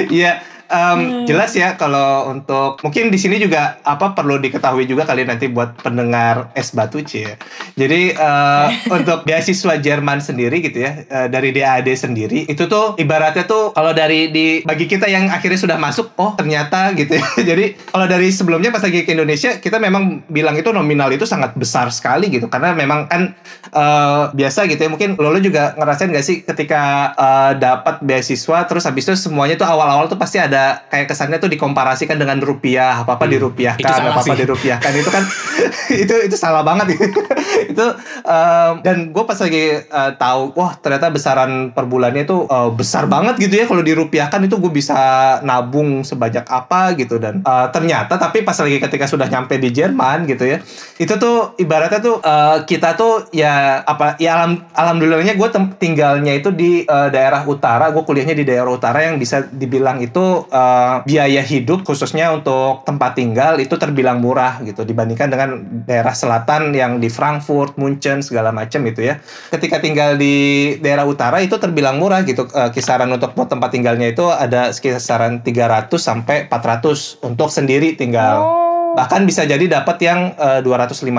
Iya, em, jelas ya kalau untuk mungkin di sini juga apa perlu diketahui juga kali nanti buat pendengar es batu C ya. Jadi eh, untuk beasiswa Jerman sendiri gitu ya eh, dari DAD sendiri itu tuh ibaratnya tuh kalau dari di bagi kita yang akhirnya sudah masuk oh ternyata gitu ya. Jadi kalau dari sebelumnya pas lagi ke Indonesia kita memang bilang itu nominal itu sangat besar sekali gitu karena memang kan eh, biasa gitu ya mungkin lo juga ngerasain gak sih ketika eh, dapat beasiswa terus habis itu semuanya tuh awal-awal tuh pasti ada kayak kesannya tuh dikomparasikan dengan rupiah apa apa Hmm, dirupiahkan itu apa apa dirupiahkan. Itu kan itu itu salah banget. Itu em, dan gue pas lagi eh, tahu wah ternyata besaran per bulannya tuh eh, besar banget gitu ya. Kalau dirupiahkan itu gue bisa nabung sebanyak apa gitu. Dan eh, ternyata tapi pas lagi ketika sudah nyampe di Jerman gitu ya itu tuh ibaratnya tuh eh, kita tuh ya apa ya alam alhamdulillahnya gue tinggalnya itu di eh, daerah utara. Gue kuliahnya di daerah utara yang bisa dibilang itu eh, biaya hidup khususnya untuk tempat tinggal itu terbilang murah gitu dibandingkan dengan daerah selatan yang di Frankfurt, Munchen segala macam gitu ya. Ketika tinggal di daerah utara itu terbilang murah gitu Eh, kisaran untuk tempat tinggalnya itu ada kisaran 300 sampai 400 untuk sendiri tinggal. oh Bahkan bisa jadi dapat yang eh, 250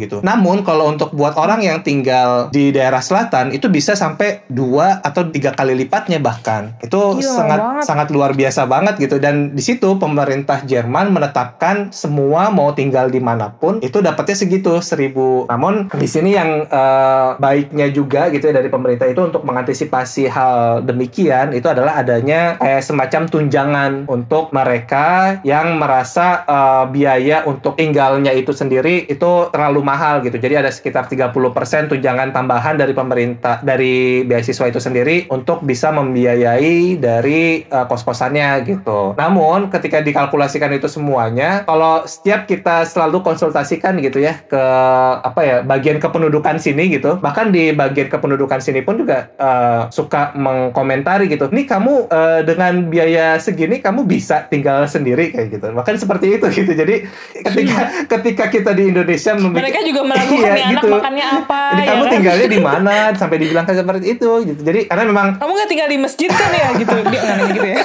gitu. Namun kalau untuk buat orang yang tinggal di daerah selatan itu bisa sampai dua atau tiga kali lipatnya bahkan. Itu Gila sangat banget. sangat luar biasa banget gitu. Dan di situ pemerintah Jerman menetapkan semua mau tinggal di mana pun itu dapatnya segitu seribu. Namun di sini yang eh, baiknya juga gitu ya dari pemerintah itu untuk mengantisipasi hal demikian itu adalah adanya kayak semacam tunjangan untuk mereka yang merasa eh, biaya untuk tinggalnya itu sendiri itu terlalu mahal gitu. Jadi ada sekitar 30% tunjangan tambahan dari pemerintah dari beasiswa itu sendiri untuk bisa membiayai dari eh, kos-kosannya gitu. Namun ketika dikalkulasikan itu semuanya, kalau setiap kita selalu konsultasikan gitu ya ke apa ya bagian kependudukan sini gitu, bahkan di bagian kependudukan sini pun juga eh, suka mengkomentari gitu. Nih kamu eh, dengan biaya segini kamu bisa tinggal sendiri kayak gitu. Bahkan seperti itu gitu. Jadi ketika ketika kita di Indonesia memik- mereka juga meragukan Iya, nih anak gitu. makannya apa Jadi ya kamu kan? tinggalnya di mana sampai dibilang kayak seperti itu gitu. Jadi karena memang kamu nggak tinggal di masjid kan ya gitu dia nggak nanya gitu ya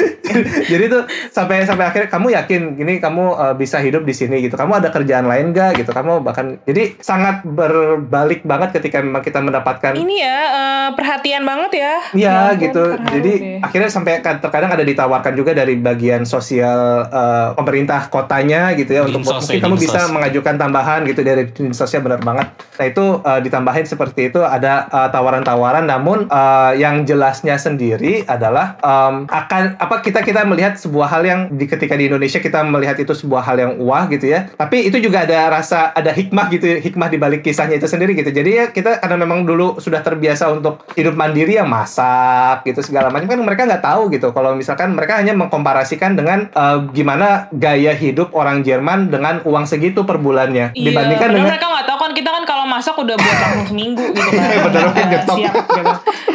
jadi tuh sampai sampai akhirnya kamu yakin gini kamu uh, bisa hidup di sini gitu. Kamu ada kerjaan lain gak gitu. Kamu bahkan jadi sangat berbalik banget ketika memang kita mendapatkan ini ya eh, perhatian banget ya Iya Ya gitu. Jadi deh. akhirnya sampai kad- terkadang ada ditawarkan juga dari bagian sosial eh, pemerintah kotanya gitu ya untuk mungkin ya, kamu bisa mengajukan tambahan gitu dari dinsosnya benar banget. Nah itu eh, ditambahin seperti itu ada eh, tawaran-tawaran namun eh, yang jelasnya sendiri adalah em, akan apa kita kita melihat sebuah hal yang di ketika di Indonesia kita melihat itu sebuah hal yang wah gitu ya. Tapi itu juga ada rasa ada hikmah gitu hikmah di balik kisahnya itu sendiri gitu. Jadi ya kita karena memang dulu sudah terbiasa untuk hidup mandiri ya masak gitu segala macam kan mereka nggak tahu gitu. Kalau misalkan mereka hanya mengkomparasikan dengan eh, gimana gaya hidup orang Jerman dengan uang segitu per bulannya Iya, dibandingkan dengan mereka nggak tahu kan kita kan kalau masak udah buat langsung seminggu gitu kan. Iya, nyetok. siap gitu.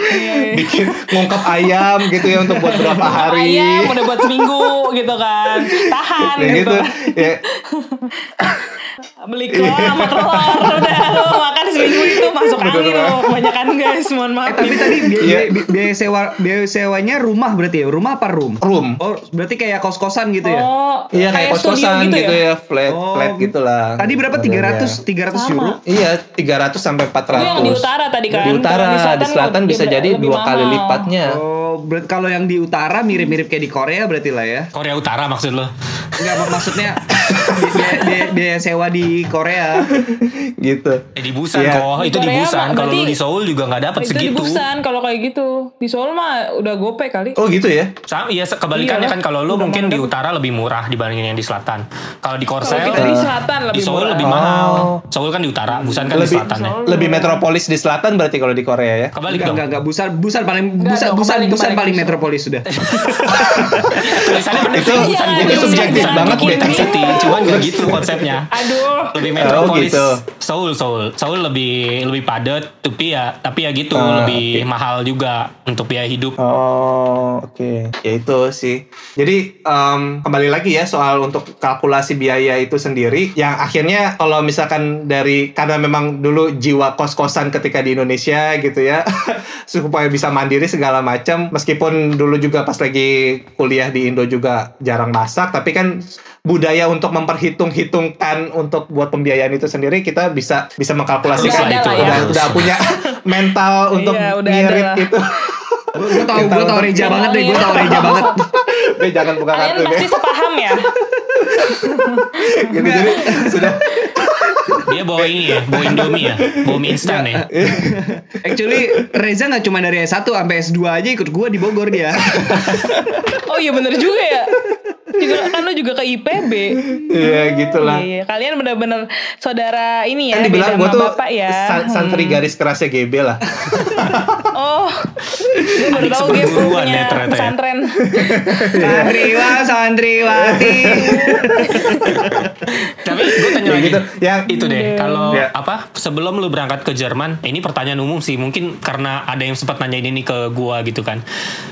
Iya, iya. bikin ngungkap ayam gitu ya untuk buat berapa hari. Ayam udah buat seminggu gitu kan. Tahan Kayak gitu. gitu. Ya, Beli kol sama telur udah lo makan seminggu itu masuk Bener angin banget. lo. Kebanyakan guys, mohon Eh maaf. tapi nih. tadi biaya, Iya. biaya, sewa biaya sewanya rumah berarti ya? Rumah apa room? room. Oh, berarti kayak kos-kosan gitu ya? Oh, Iya kayak studio kos-kosan gitu, ya, flat Oh, flat gitu lah. Tadi berapa? Modelnya. 300 300 Sama. euro? Iya, 300 sampai 400. Itu yang di utara tadi kan. Di utara, di selatan lebih- bisa jadi dua kali lipatnya. Oh, kalau yang di utara mirip-mirip kayak di Korea berarti lah ya? Korea Utara maksud lo Enggak mak- maksudnya biaya, biaya, biaya sewa di Korea. gitu. Eh, di Busan Iya. kok, Di itu di Busan. Kalau lu di Seoul juga nggak dapat itu di segitu. Busan kalau kayak gitu. Di Seoul mah udah gope kali. Oh gitu ya? Sama, iya kebalikannya Iyalah. kan kalau lu Udah mungkin di utara lebih murah dibandingin yang di selatan. Kalau di Korsel kita di selatan di lebih Seoul murah. lebih mahal. Oh. Seoul kan di utara, Busan kan di Lebih selatan ya. lebih metropolis di selatan berarti kalau di Korea ya. Kebalik Enggak, dong. enggak, enggak. Busan, Busan paling Busan, Busan, Busan paling metropolis sudah. Tulisannya bener Itu- subjektif Busan banget, Beijing. City. Cuman nggak gitu konsepnya. Aduh. lebih metropolis gitu. Seoul Seoul Seoul lebih lebih padat tapi ya tapi ya gitu Ah, lebih mahal juga untuk biaya hidup Oh, oke. Ya itu sih. Jadi em, kembali lagi ya soal untuk kalkulasi biaya itu sendiri yang akhirnya kalau misalkan dari karena memang dulu jiwa kos-kosan ketika di Indonesia gitu ya supaya bisa mandiri segala macam meskipun dulu juga pas lagi kuliah di Indo juga jarang masak tapi kan budaya untuk memperhitung-hitungkan untuk buat pembiayaan itu sendiri kita bisa bisa mengkalkulasikan Udah itu ya. udah, udah punya mental untuk Iya, ngirit itu gue tau, gue tau Reja banget deh, gue tau Reja banget. Be, jangan buka Kalian kartu pasti deh. sepaham ya. gitu jadi sudah dia bawa ini ya bawa Indomie ya bawa mie instan ya Actually Reza nggak cuma dari S1 sampai S2 aja ikut gue di Bogor dia. Oh iya bener juga ya. Juga kan lu juga ke IPB. Iya gitulah. Iya, iya. Kalian bener-bener saudara ini ya. Kan dibilang gue tuh bapak ya. sa- santri garis kerasnya GB lah. Oh. Gue baru tahu seperguruan punya ya ternyata ya. pesantren. Santriwa, santriwati. tapi gue tanya Ya lagi gitu. Yang itu deh kalau Ya. apa sebelum lu berangkat ke Jerman ini pertanyaan umum sih mungkin karena ada yang sempat nanyain ini ke gua gitu kan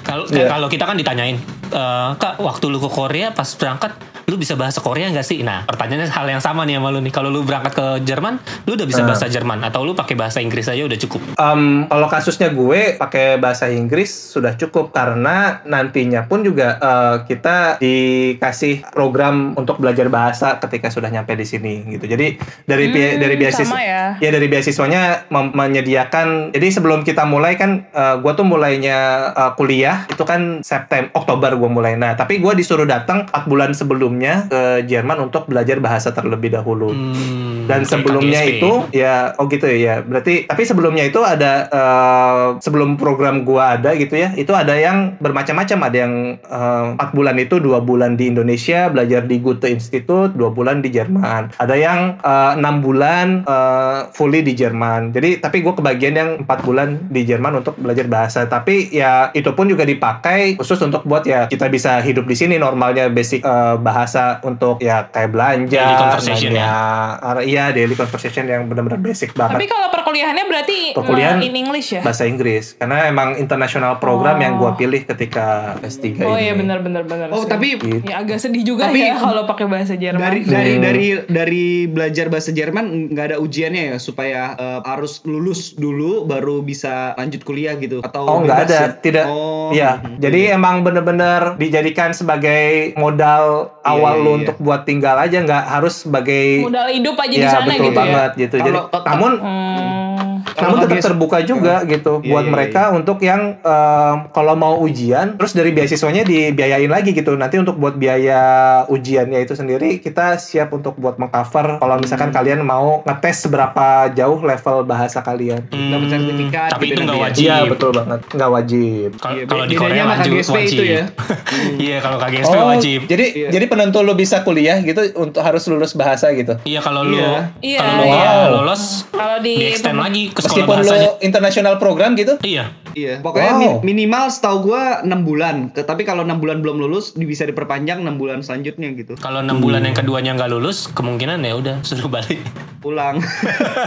kalau Iya. kalau kita kan ditanyain "Eh, kak waktu lu ke Korea pas berangkat lu bisa bahasa Korea nggak sih nah pertanyaannya hal yang sama nih sama lu nih kalau lu berangkat ke Jerman lu udah bisa Ah. bahasa Jerman atau lu pakai bahasa Inggris aja udah cukup Em, kalau kasusnya gue pakai bahasa Inggris sudah cukup karena nantinya pun juga eh, kita dikasih program untuk belajar bahasa ketika sudah nyampe di sini gitu. Jadi dari Hmm, dari beasiswa sama ya. dari beasiswanya mem- menyediakan. Jadi sebelum kita mulai kan eh, gue tuh mulainya eh, kuliah itu kan September Oktober gue mulai. Nah tapi gue disuruh datang 4 bulan sebelumnya ke Jerman untuk belajar bahasa terlebih dahulu. Hmm, Dan sebelumnya KGSP. itu ya oh gitu ya. ya. Berarti tapi sebelumnya itu ada eh, sebelum program gua ada gitu ya. Itu ada yang bermacam-macam. Ada yang eh, empat bulan itu dua bulan di Indonesia belajar di Goethe Institute, dua bulan di Jerman. Ada yang eh, enam bulan eh, fully di Jerman. Jadi tapi gue kebagian yang empat bulan di Jerman untuk belajar bahasa. Tapi ya itu pun juga dipakai khusus untuk buat ya kita bisa hidup di sini normalnya basic eh, bahasa untuk ya kayak belanja, Daily conversation nanya, ar- iya daily conversation yang benar-benar basic banget Tapi kalau perkuliahannya berarti Perkuliahan uh, in English ya? bahasa Inggris karena emang international program Oh. yang gua pilih ketika S3 Oh ini. iya benar benar. Oh sih. tapi Gitu. ya agak sedih juga Tapi- ya kalau pakai bahasa Jerman. dari dari Hmm. dari dari belajar bahasa Jerman nggak ada ujiannya ya supaya eh, harus lulus dulu baru bisa lanjut kuliah gitu atau Oh nggak ada, ya? tidak. Oh, Iya, mhm. jadi emang bener-bener dijadikan sebagai modal awal iya, lu iya. untuk buat tinggal aja, nggak harus sebagai modal hidup aja di ya sana betul gitu banget gitu. Jadi, Kalau- kalau- namun ya. Namun tetap terbuka juga gitu Iya, buat iya, mereka untuk yang em, kalau mau ujian terus dari beasiswanya dibiayain lagi gitu nanti untuk buat biaya ujiannya itu sendiri kita siap untuk buat mengcover kalau misalkan Hmm. kalian mau ngetes seberapa jauh level bahasa kalian Dapat sertifikat Hmm, tapi gitu itu nggak ya. wajib iya betul banget nggak wajib Kalau Iya, kalau di Korea wajib, KGSP wajib. itu ya. iya, kalau KGSP wajib. jadi Iya. jadi penentu lu bisa kuliah gitu untuk harus lulus bahasa gitu Iya, kalau lu Iya. Iya, kalau iya. Wow. lolos Kalau di di extend lagi ke meskipun lu bahasanya. international program gitu Iya. Iya, pokoknya Wow. mi- minimal setahu gua 6 bulan. Ke- Tapi kalau 6 bulan belum lulus bisa diperpanjang 6 bulan selanjutnya gitu. Kalau enam bulan yang keduanya nggak lulus, kemungkinan ya udah suruh balik. Pulang.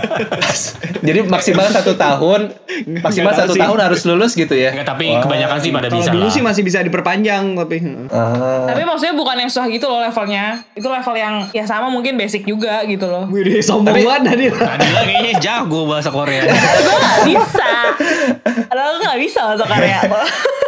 jadi maksimal satu tahun maksimal satu sih. tahun harus lulus gitu ya Enggak, tapi Wah. kebanyakan sih pada bisa dulu lah. sih masih bisa diperpanjang tapi Ah. Tapi maksudnya bukan yang susah gitu loh levelnya. Itu level yang ya sama mungkin basic juga gitu loh. Wih, sombong banget tadi. Nadila kayaknya jago bahasa Korea. gue gak bisa. Padahal gue gak bisa masuk Korea.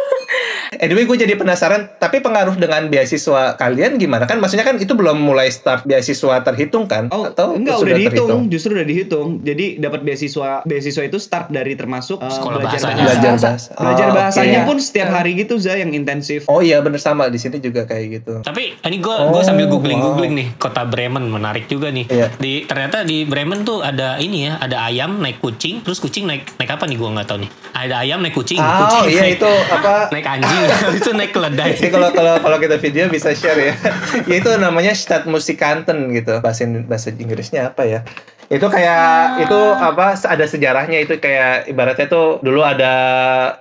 anyway gue jadi penasaran. Tapi pengaruh dengan beasiswa kalian gimana kan? Maksudnya kan itu belum mulai start beasiswa terhitung kan? Oh, Atau enggak sudah udah dihitung, terhitung? justru udah dihitung. Jadi dapat beasiswa beasiswa itu start dari termasuk eh, Sekolah belajar bahasanya. bahasa. Belajar bahasa. Belajar Oh, bahasanya oke. pun setiap hari gitu za yang intensif. Oh iya bener sama di sini juga kayak gitu. Tapi ini gue Oh, sambil googling wow. googling nih kota Bremen menarik juga nih. Iya. Di ternyata di Bremen tuh ada ini ya, ada ayam naik kucing, terus kucing naik naik apa nih gue nggak tahu nih. Ada ayam naik kucing, Oh kucing iya naik, itu apa? naik anjing, itu naik keledai. Jadi kalau kalau kalau kita video bisa share ya. ya itu namanya Stadtmusikanten gitu. Bahasa bahasa Inggrisnya apa ya? Itu kayak itu apa ada sejarahnya itu kayak ibaratnya tuh dulu ada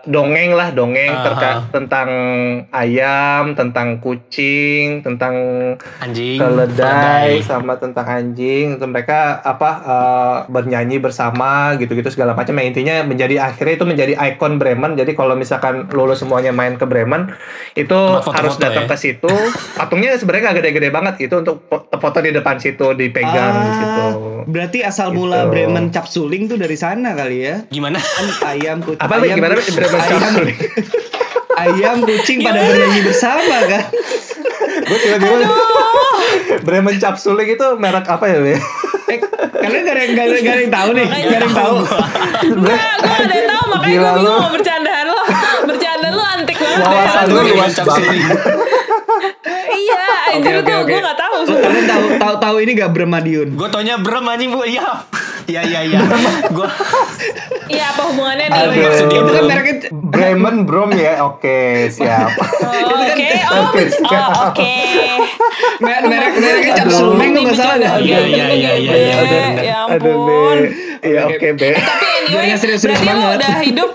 dongeng lah, dongeng Aha. terka- tentang ayam, tentang kucing, tentang Anjing, keledai sama tentang anjing itu mereka apa eh, bernyanyi bersama gitu-gitu segala macam yang intinya menjadi akhirnya itu menjadi ikon Bremen jadi kalau misalkan lulus semuanya main ke Bremen itu Tempat foto-foto harus datang ya? ke situ patungnya sebenarnya nggak gede-gede banget gitu untuk fo- foto di depan situ dipegang di situ Berarti asal Gitu. mula Bremen capsuling tuh dari sana kali ya. Gimana? Kan ayam kucing. apa ayam, gimana? Bremen ayam, capsuling ayam kucing pada bernyanyi bersama kan. gue tiba-tiba Bremen capsuling itu merek apa ya Be? Eh, kalian gak ada yang gak ada, gak ada yang tahu nih, Makanya gak ada yang tahu. Enggak, gue ada yang tahu makanya gue bingung mau bercandaan lo. Bercandaan lo antik banget. Wawasan lu luas capsuling. Iya, anjir Oke, oke, tuh oke. gue gak tahu. Oh, Kalian tahu tahu tahu ini gak Bremadiun? Gue taunya Brem anjing bu, iya. Iya iya iya. Gue Iya apa hubungannya nih? Aduh. maksud dia Itu kan mereknya Bremen Brom ya oke siap Oke, Oke, oke. merek merek mereknya Aduh. capsuling tuh Ini nggak salah. Iya, iya, iya, iya, iya. Ya ampun. Iya oke Be Tapi anyway, berarti lu banget. udah hidup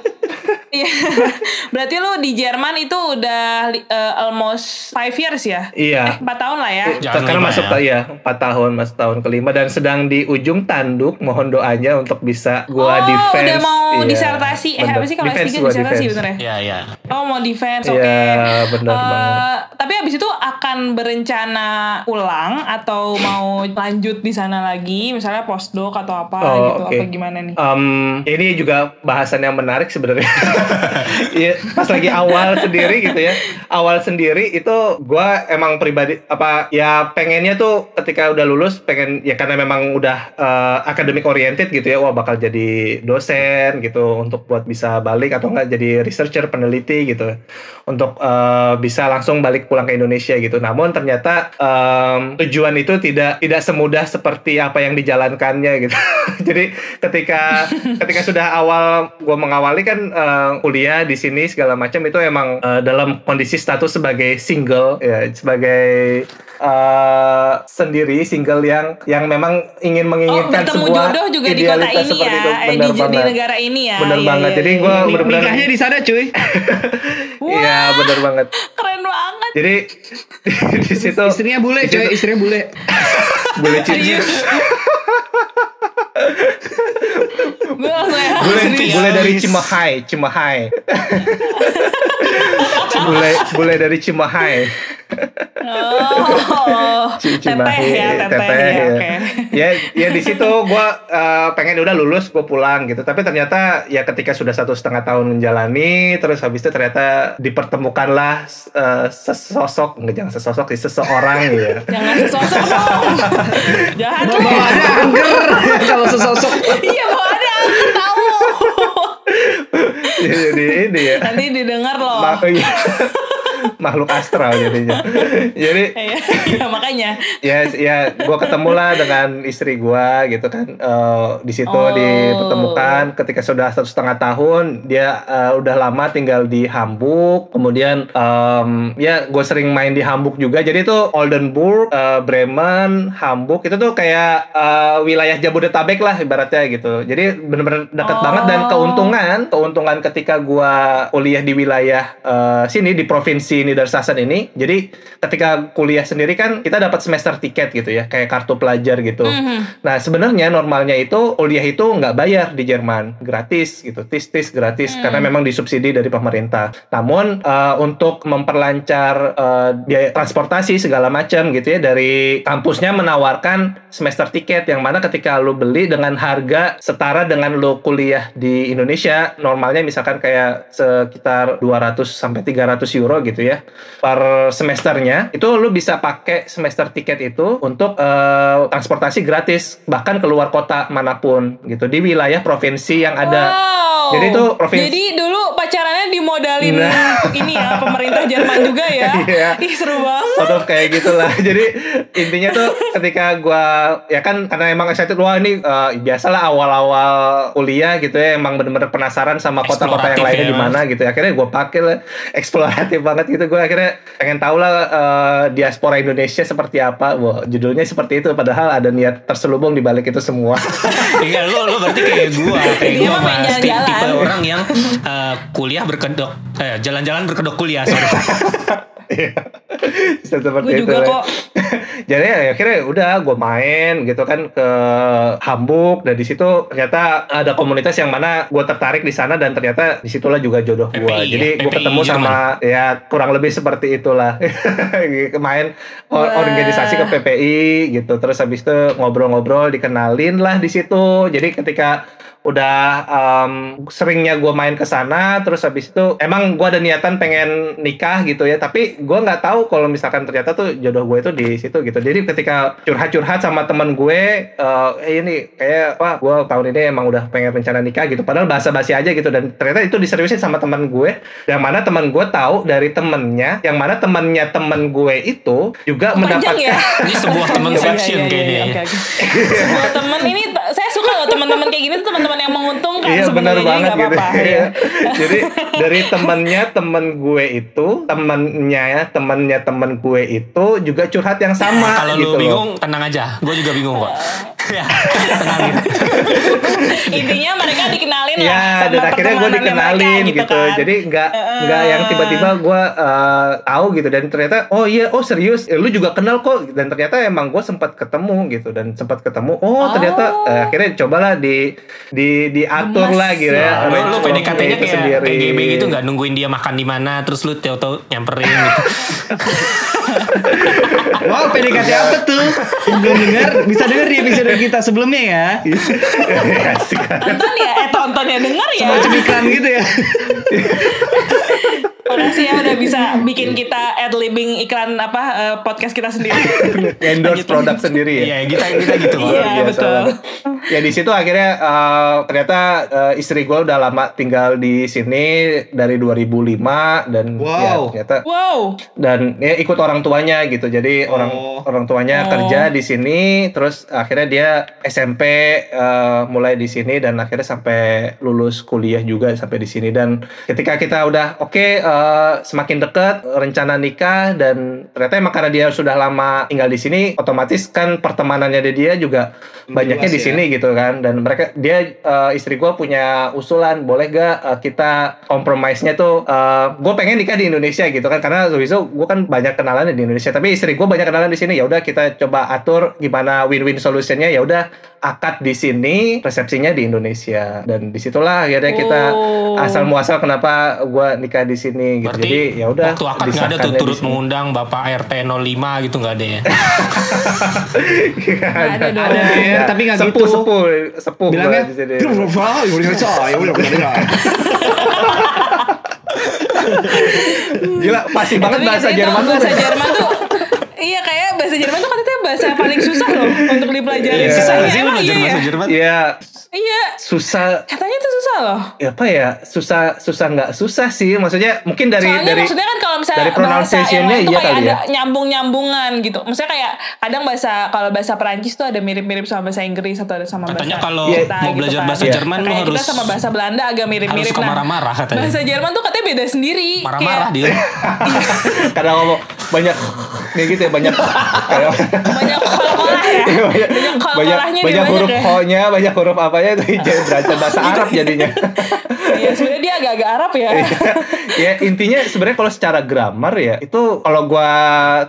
Iya. berarti lu di Jerman itu udah uh, almost five years ya? Iya. Eh, 4 tahun lah ya. Jangan Karena lima masuk ya. ya. ya 4 tahun, masuk tahun kelima dan sedang di ujung tanduk. Mohon doanya untuk bisa oh, gua defense. udah mau Iya, disertasi. Eh, bener. apa sih kalau S3 Defense gua, disertasi bener ya? Iya iya. Oh, mau defense, oke. Iya, bener Eh, banget. Tapi abis itu akan berencana pulang atau mau lanjut di sana lagi, misalnya postdoc atau apa Oh, gitu, oke. apa gimana nih? Em, ini juga bahasan yang menarik sebenarnya. Iya, pas lagi awal sendiri gitu ya. Awal sendiri itu gua emang pribadi apa ya pengennya tuh ketika udah lulus pengen ya karena memang udah eh, academic oriented gitu ya. Wah, bakal jadi dosen gitu untuk buat bisa balik atau enggak jadi researcher peneliti gitu. Untuk eh, bisa langsung balik pulang ke Indonesia gitu. Namun ternyata em, tujuan itu tidak tidak semudah seperti apa yang dijalankannya gitu. Jadi ketika ketika sudah awal gue mengawali kan eh, kuliah di sini segala macam itu emang eh, dalam kondisi status sebagai single ya sebagai eh, sendiri single yang yang memang ingin Oh, menginginkan bertemu sebuah jodoh juga di kota ini seperti ya, itu. eh, Bener di, di banget. negara ini ya. Bener Iya, banget. iya, Jadi iya. gue Nik- bener-bener Nikahnya di sana cuy. Iya bener banget. Keren banget. Jadi di situ Istrinya bule di cuy, istrinya bule. boleh cici. Gue langsung. Bule, Serius. bule dari Cimahai, Cimahai. bule, bule dari Cimahai. Oh, Cimahi, ya, teteh, ya, ya. oke. ya, ya di situ gue pengen udah lulus, gue pulang gitu. Tapi ternyata ya ketika sudah satu setengah tahun menjalani, terus habis itu ternyata dipertemukanlah eh, sesosok, enggak jangan sesosok sih, seseorang ya. Jangan sesosok dong. Jahat. Bawaannya angker kalau sesosok. Iya, tahu. Jadi ini ya. Nanti didengar loh. Ma- iya. makhluk astral jadinya. Jadi iya, makanya. ya ya gue ketemu lah dengan istri gue gitu kan Eh, di situ Oh. dipertemukan ketika sudah satu setengah tahun dia eh, udah lama tinggal di Hamburg kemudian em, ya gue sering main di Hamburg juga jadi itu Oldenburg eh, Bremen Hamburg itu tuh kayak eh, wilayah Jabodetabek lah ibaratnya gitu jadi bener-bener deket Oh. banget dan keuntungan keuntungan ketika gue kuliah di wilayah eh, sini di provinsi ini Niedersachsen ini. Jadi ketika kuliah sendiri kan kita dapat semester tiket gitu ya, kayak kartu pelajar gitu. Mhm. Nah sebenarnya normalnya itu kuliah itu nggak bayar di Jerman, gratis gitu, tis-tis gratis karena memang disubsidi dari pemerintah. Namun eh, untuk memperlancar eh, biaya transportasi segala macam gitu ya dari kampusnya menawarkan semester tiket yang mana ketika lu beli dengan harga setara dengan lu kuliah di Indonesia normalnya misalkan kayak sekitar 200 sampai 300 euro gitu ya per semesternya itu lu bisa pakai semester tiket itu untuk eh, transportasi gratis bahkan keluar kota mana pun gitu di wilayah provinsi yang ada. Wow. Jadi itu provinsi- Jadi dulu dimodalin Nah. ini ya pemerintah Jerman juga ya. Iya. Ih seru banget. sort of kayak gitulah. Jadi intinya tuh ketika gua ya kan karena emang excited wah ini eh, biasalah awal-awal kuliah gitu ya emang bener-bener penasaran sama kota-kota yang lainnya ya. di mana gitu. Akhirnya gua pakai lah eksploratif banget gitu. Gua akhirnya pengen tahu lah eh, diaspora Indonesia seperti apa. Wah, judulnya seperti itu padahal ada niat terselubung di balik itu semua. Iya lu lu berarti kayak gua kayak Dia gua mas tipe orang yang eh, kuliah berkedok eh jalan-jalan berkedok kuliah sorry. Bisa seperti Gue itu. juga lah. kok. Jadi ya akhirnya udah gue main gitu kan ke Hamburg dan di situ ternyata ada komunitas yang mana gue tertarik di sana dan ternyata di situlah juga jodoh gue. PPI ya? Jadi gue PPI ketemu sama ya kurang lebih seperti itulah. Main or- Wah. organisasi ke PPI gitu. Terus habis itu ngobrol-ngobrol dikenalin lah di situ. Jadi ketika udah em, seringnya gue main ke sana terus habis itu emang gue ada niatan pengen nikah gitu ya tapi gue nggak tahu kalau misalkan ternyata tuh jodoh gue itu di situ gitu jadi ketika curhat-curhat sama temen gue eh "Eh, ini kayak apa gue tahun ini emang udah pengen rencana nikah gitu padahal bahasa basi aja gitu dan ternyata itu diseriusin sama teman gue yang mana teman gue tahu dari temennya yang mana temennya temen gue itu juga Panjang mendapatkan ya. Ini sebuah teman Iya, section iya, iya, kayaknya. iya, ya. Sebuah teman ini saya suka loh teman-teman kayak gini tuh teman-teman yang menguntungkan Iya benar sebenarnya jadi banget gitu. apa-apa. Iya. Iya. Jadi dari temennya temen gue itu, temennya ya temennya temen gue itu juga curhat yang sama Nah, kalau gitu lu loh. bingung tenang aja, gue juga bingung kok. Ya. Intinya mereka dikenalin lah Iya, sama dan akhirnya gue dikenalin mereka, gitu. kan. Jadi nggak nggak yang tiba-tiba gue eh, tahu gitu dan ternyata oh iya oh serius Eh, lu juga kenal kok dan ternyata emang gue sempat ketemu gitu dan sempat ketemu oh, ternyata eh, akhirnya cobalah di di diatur Gemes. lah gitu ya. Lu, lu oleh PDKT-nya itu kayak sendiri. PGB gitu nggak nungguin dia makan di mana, terus lu tahu-tahu nyamperin gitu. Wow, PDKT apa tuh? Belum dengar, bisa denger di episode kita sebelumnya ya. Asik. Tonton ya, eh tonton ya denger ya. Semacam iklan gitu ya. Makasih ya udah bisa bikin kita ad libbing iklan apa eh, podcast kita sendiri. endorse produk sendiri ya. Iya, kita kita gitu. Iya, betul. Ya di situ akhirnya eh, ternyata eh, istri gue udah lama tinggal di sini dari 2005 dan ya Wow. ternyata Wow. dan ya ikut orang tuanya gitu. Jadi orang Oh. orang tuanya Oh. kerja di sini terus akhirnya dia SMP eh, mulai di sini dan akhirnya sampai lulus kuliah juga sampai di sini dan ketika kita udah oke eh, semakin dekat rencana nikah dan ternyata emang karena dia sudah lama tinggal di sini otomatis kan pertemanannya dia juga banyaknya di ya. sini gitu kan dan mereka dia eh, istri gue punya usulan boleh gak eh, kita kompromisnya tuh gue pengen nikah di Indonesia gitu kan karena Zoizo gue kan banyak kenalan di Indonesia tapi istri gue banyak kenalan di sini ya udah kita coba atur gimana win-win solutionnya ya udah akad di sini resepsinya di Indonesia dan di situlah akhirnya kita Oh. asal muasal kenapa gue nikah di sini gitu Berarti jadi ya udah waktu akad nggak ada tuh turut mengundang Bapak RT 05 gitu nggak ada ya. Nggak ada dong. Ada, Ber, tapi nggak sepuh, gitu. sepuh sepuh gua Bilangnya, di sini. "Ya udah, Pak, ya udah, saya, ya udah, udah." Gila, pasti banget bahasa Jerman tuh tuh. bahasa Jerman tuh Iya kayak bahasa Jerman tuh katanya bahasa paling susah loh untuk dipelajari. Iya. Susah ya, sih emang belajar iya bahasa ya? Jerman. Iya, Iya, susah katanya tuh susah loh. ya apa ya susah susah nggak susah sih maksudnya mungkin dari Soalnya dari maksudnya kan kalau misalnya dari pronunciation-nya iya kayak kali ada ya. nyambung-nyambungan gitu. Maksudnya kayak kadang bahasa kalau bahasa Perancis tuh ada mirip-mirip sama bahasa Inggris atau ada sama Katanya bahasa kalau kita mau belajar kan. bahasa Iya. Jerman lu kayak harus kita sama bahasa Belanda agak mirip-mirip. harus suka Nah, marah-marah katanya. Bahasa Jerman tuh katanya beda sendiri. Marah-marah dia. kadang ngomong banyak kayak gitu ya banyak kayak Banyak kolah-kolah ya. Iya, banyak Banyak banyak, banyak huruf ya. ho-nya, banyak huruf apanya itu jadi belajar bahasa Arab jadinya. Iya, sebenarnya dia agak-agak Arab ya. ya intinya sebenarnya kalau secara grammar ya itu kalau gua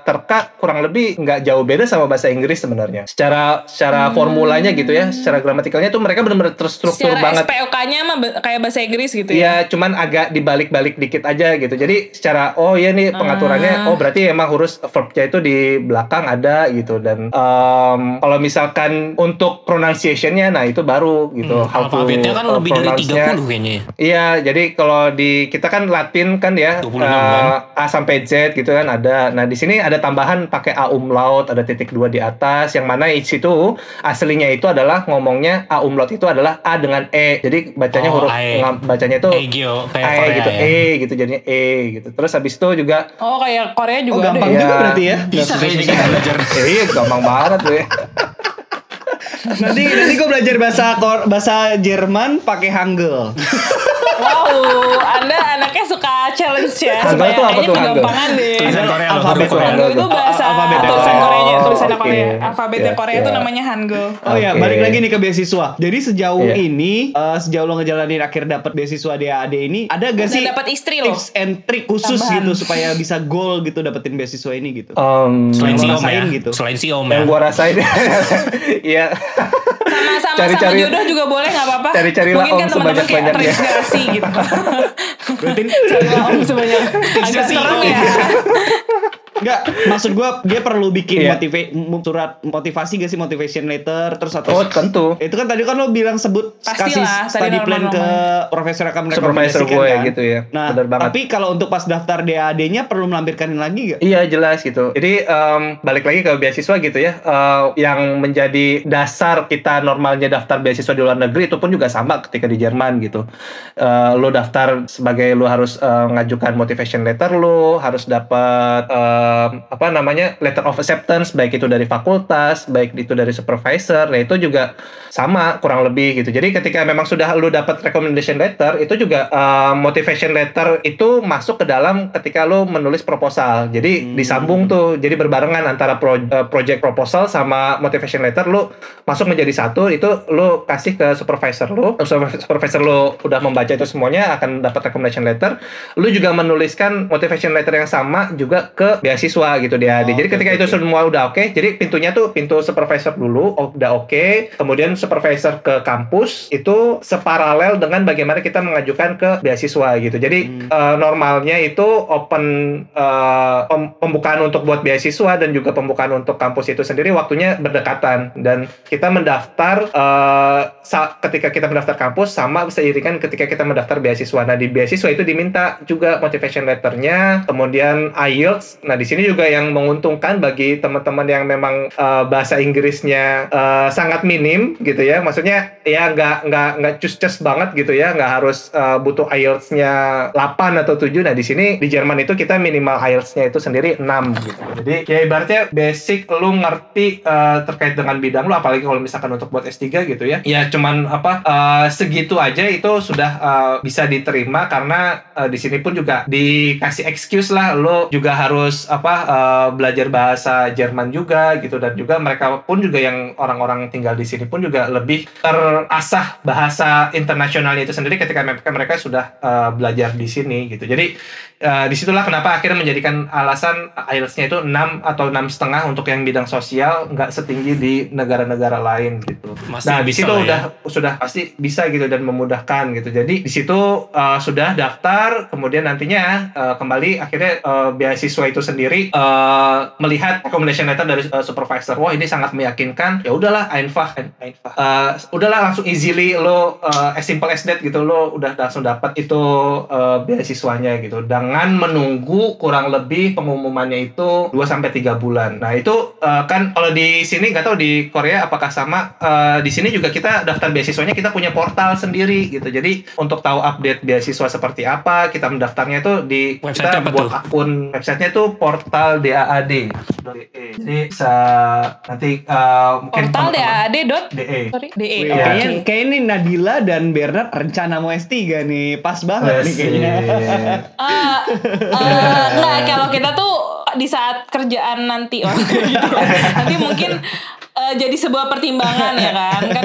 terka kurang lebih nggak jauh beda sama bahasa Inggris sebenarnya. Secara secara formulanya gitu ya, secara gramatikalnya tuh mereka benar-benar terstruktur Secara banget. SPOK-nya mah kayak bahasa Inggris gitu ya. Iya, cuman agak dibalik-balik dikit aja gitu. Jadi secara oh iya nih pengaturannya, oh berarti emang huruf verbnya itu di belakang ada gitu. Dan em, kalau misalkan untuk pronunciation-nya, nah itu baru gitu. How to, Alfabetnya kan uh, lebih dari pronounce-nya. 30 kayaknya ya. Iya, jadi kalau di kita kan Latin kan ya 26 eh, kan? A sampai Z gitu kan ada. Nah di sini ada tambahan pakai A umlaut, ada titik dua di atas. Yang mana di situ aslinya itu adalah ngomongnya A umlaut itu adalah A dengan E. Jadi bacanya Oh, huruf ngam- bacanya itu Egyo kayak E Korea gitu, ya. E gitu jadinya E gitu. Terus habis itu juga Oh kayak Korea Oh, juga ada gampang ya. juga Iya. berarti ya. Bisa kayaknya kita belajar. eh, iya gampang banget gue. nanti nanti gue belajar bahasa bahasa Jerman pakai Hangul. Wow, Anda anaknya suka challenge ya. Hangul tuh apa tuh, Hangul? deh. Tulisan Korea loh, Alfabet Korea. Hangul itu bahasa Alfabet ya? tulisan Oh, Koreanya, tulisannya oke. Korea. Alfabetnya Iya, Korea itu iya. namanya Hangul. Oh ya, Oke. balik lagi nih ke beasiswa. Jadi sejauh Iya. ini, eh, sejauh lo ngejalanin akhir dapat beasiswa DAAD ini, ada gak sih dapat istri lo. tips and trick khusus Tambahan. gitu supaya bisa goal gitu dapetin beasiswa ini gitu? Em, Selain si Om ya. gitu. Selain si Om ya. yang gua rasain Iya. Sama-sama Cari-cari- sama jodoh juga boleh nggak apa-apa. Cari-carilah Mungkin kan teman-teman kayak terinspirasi gitu. Berarti Carilah om sebanyak. Agak serem ya. Enggak, maksud gua dia perlu bikin Iya. motiva- surat motivasi gak sih motivation letter terus atau Oh, tentu. itu kan tadi kan lo bilang sebut kasih Pastilah, tadi study plan ke normal-normal. profesor akan Supervisor merekomendasikan gue kan? gitu ya. Nah, Bener banget. tapi kalau untuk pas daftar DAD-nya perlu melampirkan lagi gak? Iya jelas gitu. Jadi em, balik lagi ke beasiswa gitu ya, eh, yang menjadi dasar kita normalnya daftar beasiswa di luar negeri itu pun juga sama ketika di Jerman gitu. Eh, lo daftar sebagai lo harus eh, ngajukan motivation letter lo, harus dapat em, apa namanya letter of acceptance baik itu dari fakultas, baik itu dari supervisor. Nah itu juga sama kurang lebih gitu. Jadi ketika memang sudah lo dapat recommendation letter itu juga eh, motivation letter itu masuk ke dalam ketika lo menulis proposal. Jadi Hmm. disambung tuh. Jadi berbarengan antara pro- eh, project proposal sama motivation letter lo masuk menjadi satu itu lo kasih ke supervisor lo. Eh, Supervisor lo udah membaca itu semuanya akan dapat recommendation letter. Lo juga menuliskan motivation letter yang sama juga ke beasiswa gitu dia. Oh, jadi oke, ketika oke, itu semua udah oke, jadi pintunya tuh pintu supervisor dulu oh, udah oke, kemudian supervisor ke kampus itu separalel dengan bagaimana kita mengajukan ke beasiswa gitu. Jadi Hmm. eh, normalnya itu open pem- pembukaan untuk buat beasiswa dan juga pembukaan untuk kampus itu sendiri waktunya berdekatan dan kita mendaftar sa- ketika kita mendaftar kampus sama seiringan ketika kita mendaftar beasiswa. Nah di beasiswa itu diminta juga motivation letternya, kemudian IELTS. Nah di sini juga yang menguntungkan bagi teman-teman yang memang eh, bahasa Inggrisnya eh, sangat minim gitu ya. Maksudnya ya nggak nggak nggak cus-cus banget gitu ya, nggak harus eh, butuh IELTS-nya 8 atau 7. Nah di sini di Jerman itu kita minimal IELTS-nya itu sendiri 6 gitu. Jadi ya ibaratnya basic lu ngerti eh, terkait dengan bidang lu apalagi kalau misalkan untuk buat S3 gitu ya. Ya cuman apa eh, segitu aja itu sudah eh, bisa diterima karena eh, di sini pun juga dikasih excuse lah lu juga harus apa eh, belajar bahasa Jerman juga gitu dan juga mereka pun juga yang orang-orang tinggal di sini pun juga lebih terasah bahasa internasionalnya itu sendiri ketika mereka mereka sudah eh, belajar di sini gitu. Jadi eh, di situlah kenapa akhirnya menjadikan alasan IELTS-nya itu 6 atau enam setengah untuk yang bidang sosial nggak setinggi di negara-negara lain gitu. Masih nah di situ ya. udah sudah pasti bisa gitu dan memudahkan gitu. Jadi di situ uh, sudah daftar, kemudian nantinya uh, kembali akhirnya uh, beasiswa itu sendiri uh, melihat recommendation letter dari uh, supervisor. Wah ini sangat meyakinkan. Ya udahlah, einfach, ein- einfach. Uh, udahlah langsung easily lo uh, as simple as that gitu lo udah langsung dapat itu uh, beasiswanya gitu. Dengan menunggu kurang lebih pengumumannya itu 2 sampai 3 bulan. Nah, itu uh, kan kalau di sini nggak tahu di Korea apakah sama uh, di sini juga kita daftar beasiswanya kita punya portal sendiri gitu. Jadi untuk tahu update beasiswa seperti apa, kita mendaftarnya itu di Website kita buat tuh? akun websitenya tuh portal DAAD. Jadi bisa nanti uh, mungkin Portal DAAD dot DE. sorry DE. Wih, Oke. kayaknya, kayaknya ini Nadila dan Bernard rencana mau S3 nih. Pas banget nih kayaknya. Eh, eh, nggak kalau kita tuh di saat kerjaan nanti oh, gitu. nanti mungkin eh, jadi sebuah pertimbangan ya kan kan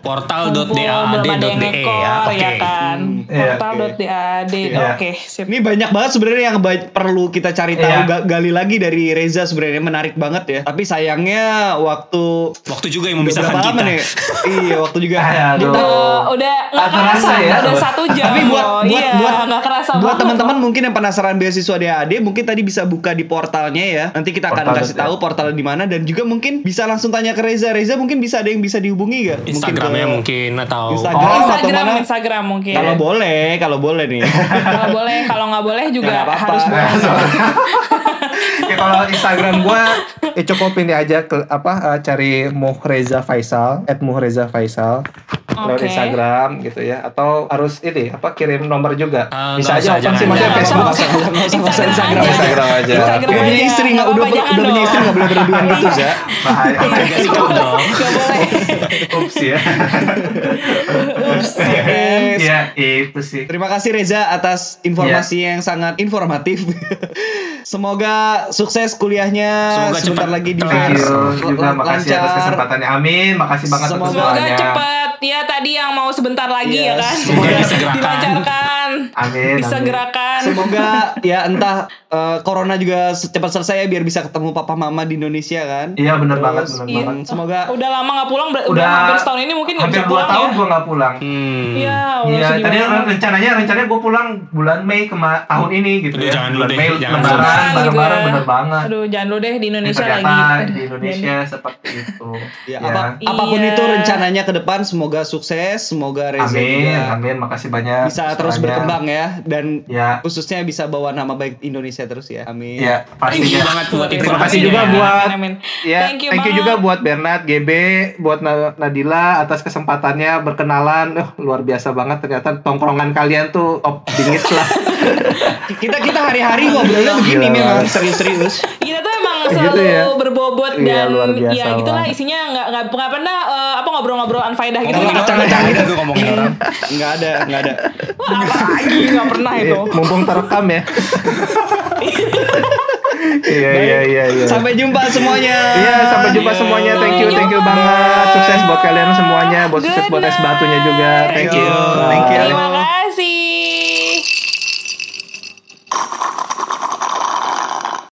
Portal.dad.de ya. Oke. ya kan Iya, portal.dad Iya. oke sip Ini banyak banget sebenarnya yang ba- perlu kita cari tahu ga- gali lagi dari Reza sebenarnya menarik banget ya. Tapi sayangnya waktu Waktu juga yang memisahkan kita. nih? iya, waktu juga. Aduh. Kita- Eh, udah nggak kerasa ya. udah satu jam Tapi buat buat iya, buat nggak kerasa buat teman-teman mungkin yang penasaran beasiswa DAD mungkin tadi bisa buka di portalnya ya. Nanti kita akan Portal kasih tahu portalnya di mana dan juga mungkin bisa langsung tanya ke Reza. Reza mungkin bisa ada yang bisa dihubungi gak? Instagramnya ke- mungkin atau Instagram Oh, atau Instagram mana? Instagram mungkin Kalau boleh, kalau boleh nih. kalau boleh kalau nggak boleh juga Nggak apa-apa. harus boleh ya kalau Instagram gua ya cukup ini aja ke apa eh, cari Muhreza Faisal @muhreza Faisal lewat Oke. Instagram gitu ya atau harus ini apa kirim nomor juga Ah, bisa aja open sih maksudnya Facebook usah, Instagram Instagram aja. Instagram aja. Instagram Udah punya istri nggak? Nggak Udah udah punya istri dong. nggak boleh berlebihan gitu ya? bahaya jaga sikap dong. Nggak boleh ups ya Ups, ya? Oke, itu sih Terima kasih Reza atas informasi Iya. yang sangat informatif. Semoga sukses kuliahnya. Semoga Sebentar cepat lagi di Lan- juga makasih atas kesempatannya amin makasih banget atas Semoga Semoga cepat ya tadi yang mau sebentar lagi Iya, ya kan. semoga disegerakan. Dilancarkan. Amin amin. Disegerakan. Semoga ya entah eh, corona juga cepat selesai ya biar bisa ketemu papa mama di Indonesia kan. iya bener Terus, banget bener Iya. banget Semoga Udah lama nggak pulang, udah, udah hampir setahun ini mungkin nggak hampir bisa dua tahun ya. gua nggak pulang Hmm. Iya, Iya, sedih tadi banget. rencananya rencananya gue pulang bulan Mei ke tahun ini gitu Aduh, ya. jangan bulan deh, Mei jangan lebaran Lebaran gitu bareng-bareng ya. bener banget. Aduh, jangan dulu deh di Indonesia ternyata lagi. Aduh, di Indonesia seperti itu. ya, apa, Iya. apa pun itu rencananya ke depan semoga sukses, semoga Reza Amin, juga amin, makasih banyak. bisa terus Istilahnya. Berkembang ya dan Ya, khususnya bisa bawa nama baik Indonesia terus ya. Amin. ya Thank you pastinya. banget buat Terima Terima kasih juga ya. buat Amin, amin. Ya, Thank you thank you juga buat Bernard GB, buat Na- Nadila atas kesempatannya berkenalan. Uh, luar biasa banget ternyata tongkrongan kalian tuh top bingit lah. Kita kita hari-hari ngobrolnya begini memang serius-serius. Kita tuh emang Gitu selalu ya. berbobot Iya, dan luar biasa ya gitulah banget. isinya nggak nggak nggak pernah eh, apa ngobrol-ngobrol unfaedah gitu. Nggak Tuh ngomongin orang. Enggak ada, enggak ada. Wah, apa lagi nggak pernah itu. Mumpung terekam ya. Iya, iya, iya, iya. Sampai jumpa semuanya. Iya, sampai jumpa semuanya. Thank you, thank you banget. Sukses buat kalian semuanya, buat sukses buat es batunya juga. Thank you. Thank you. Terima kasih.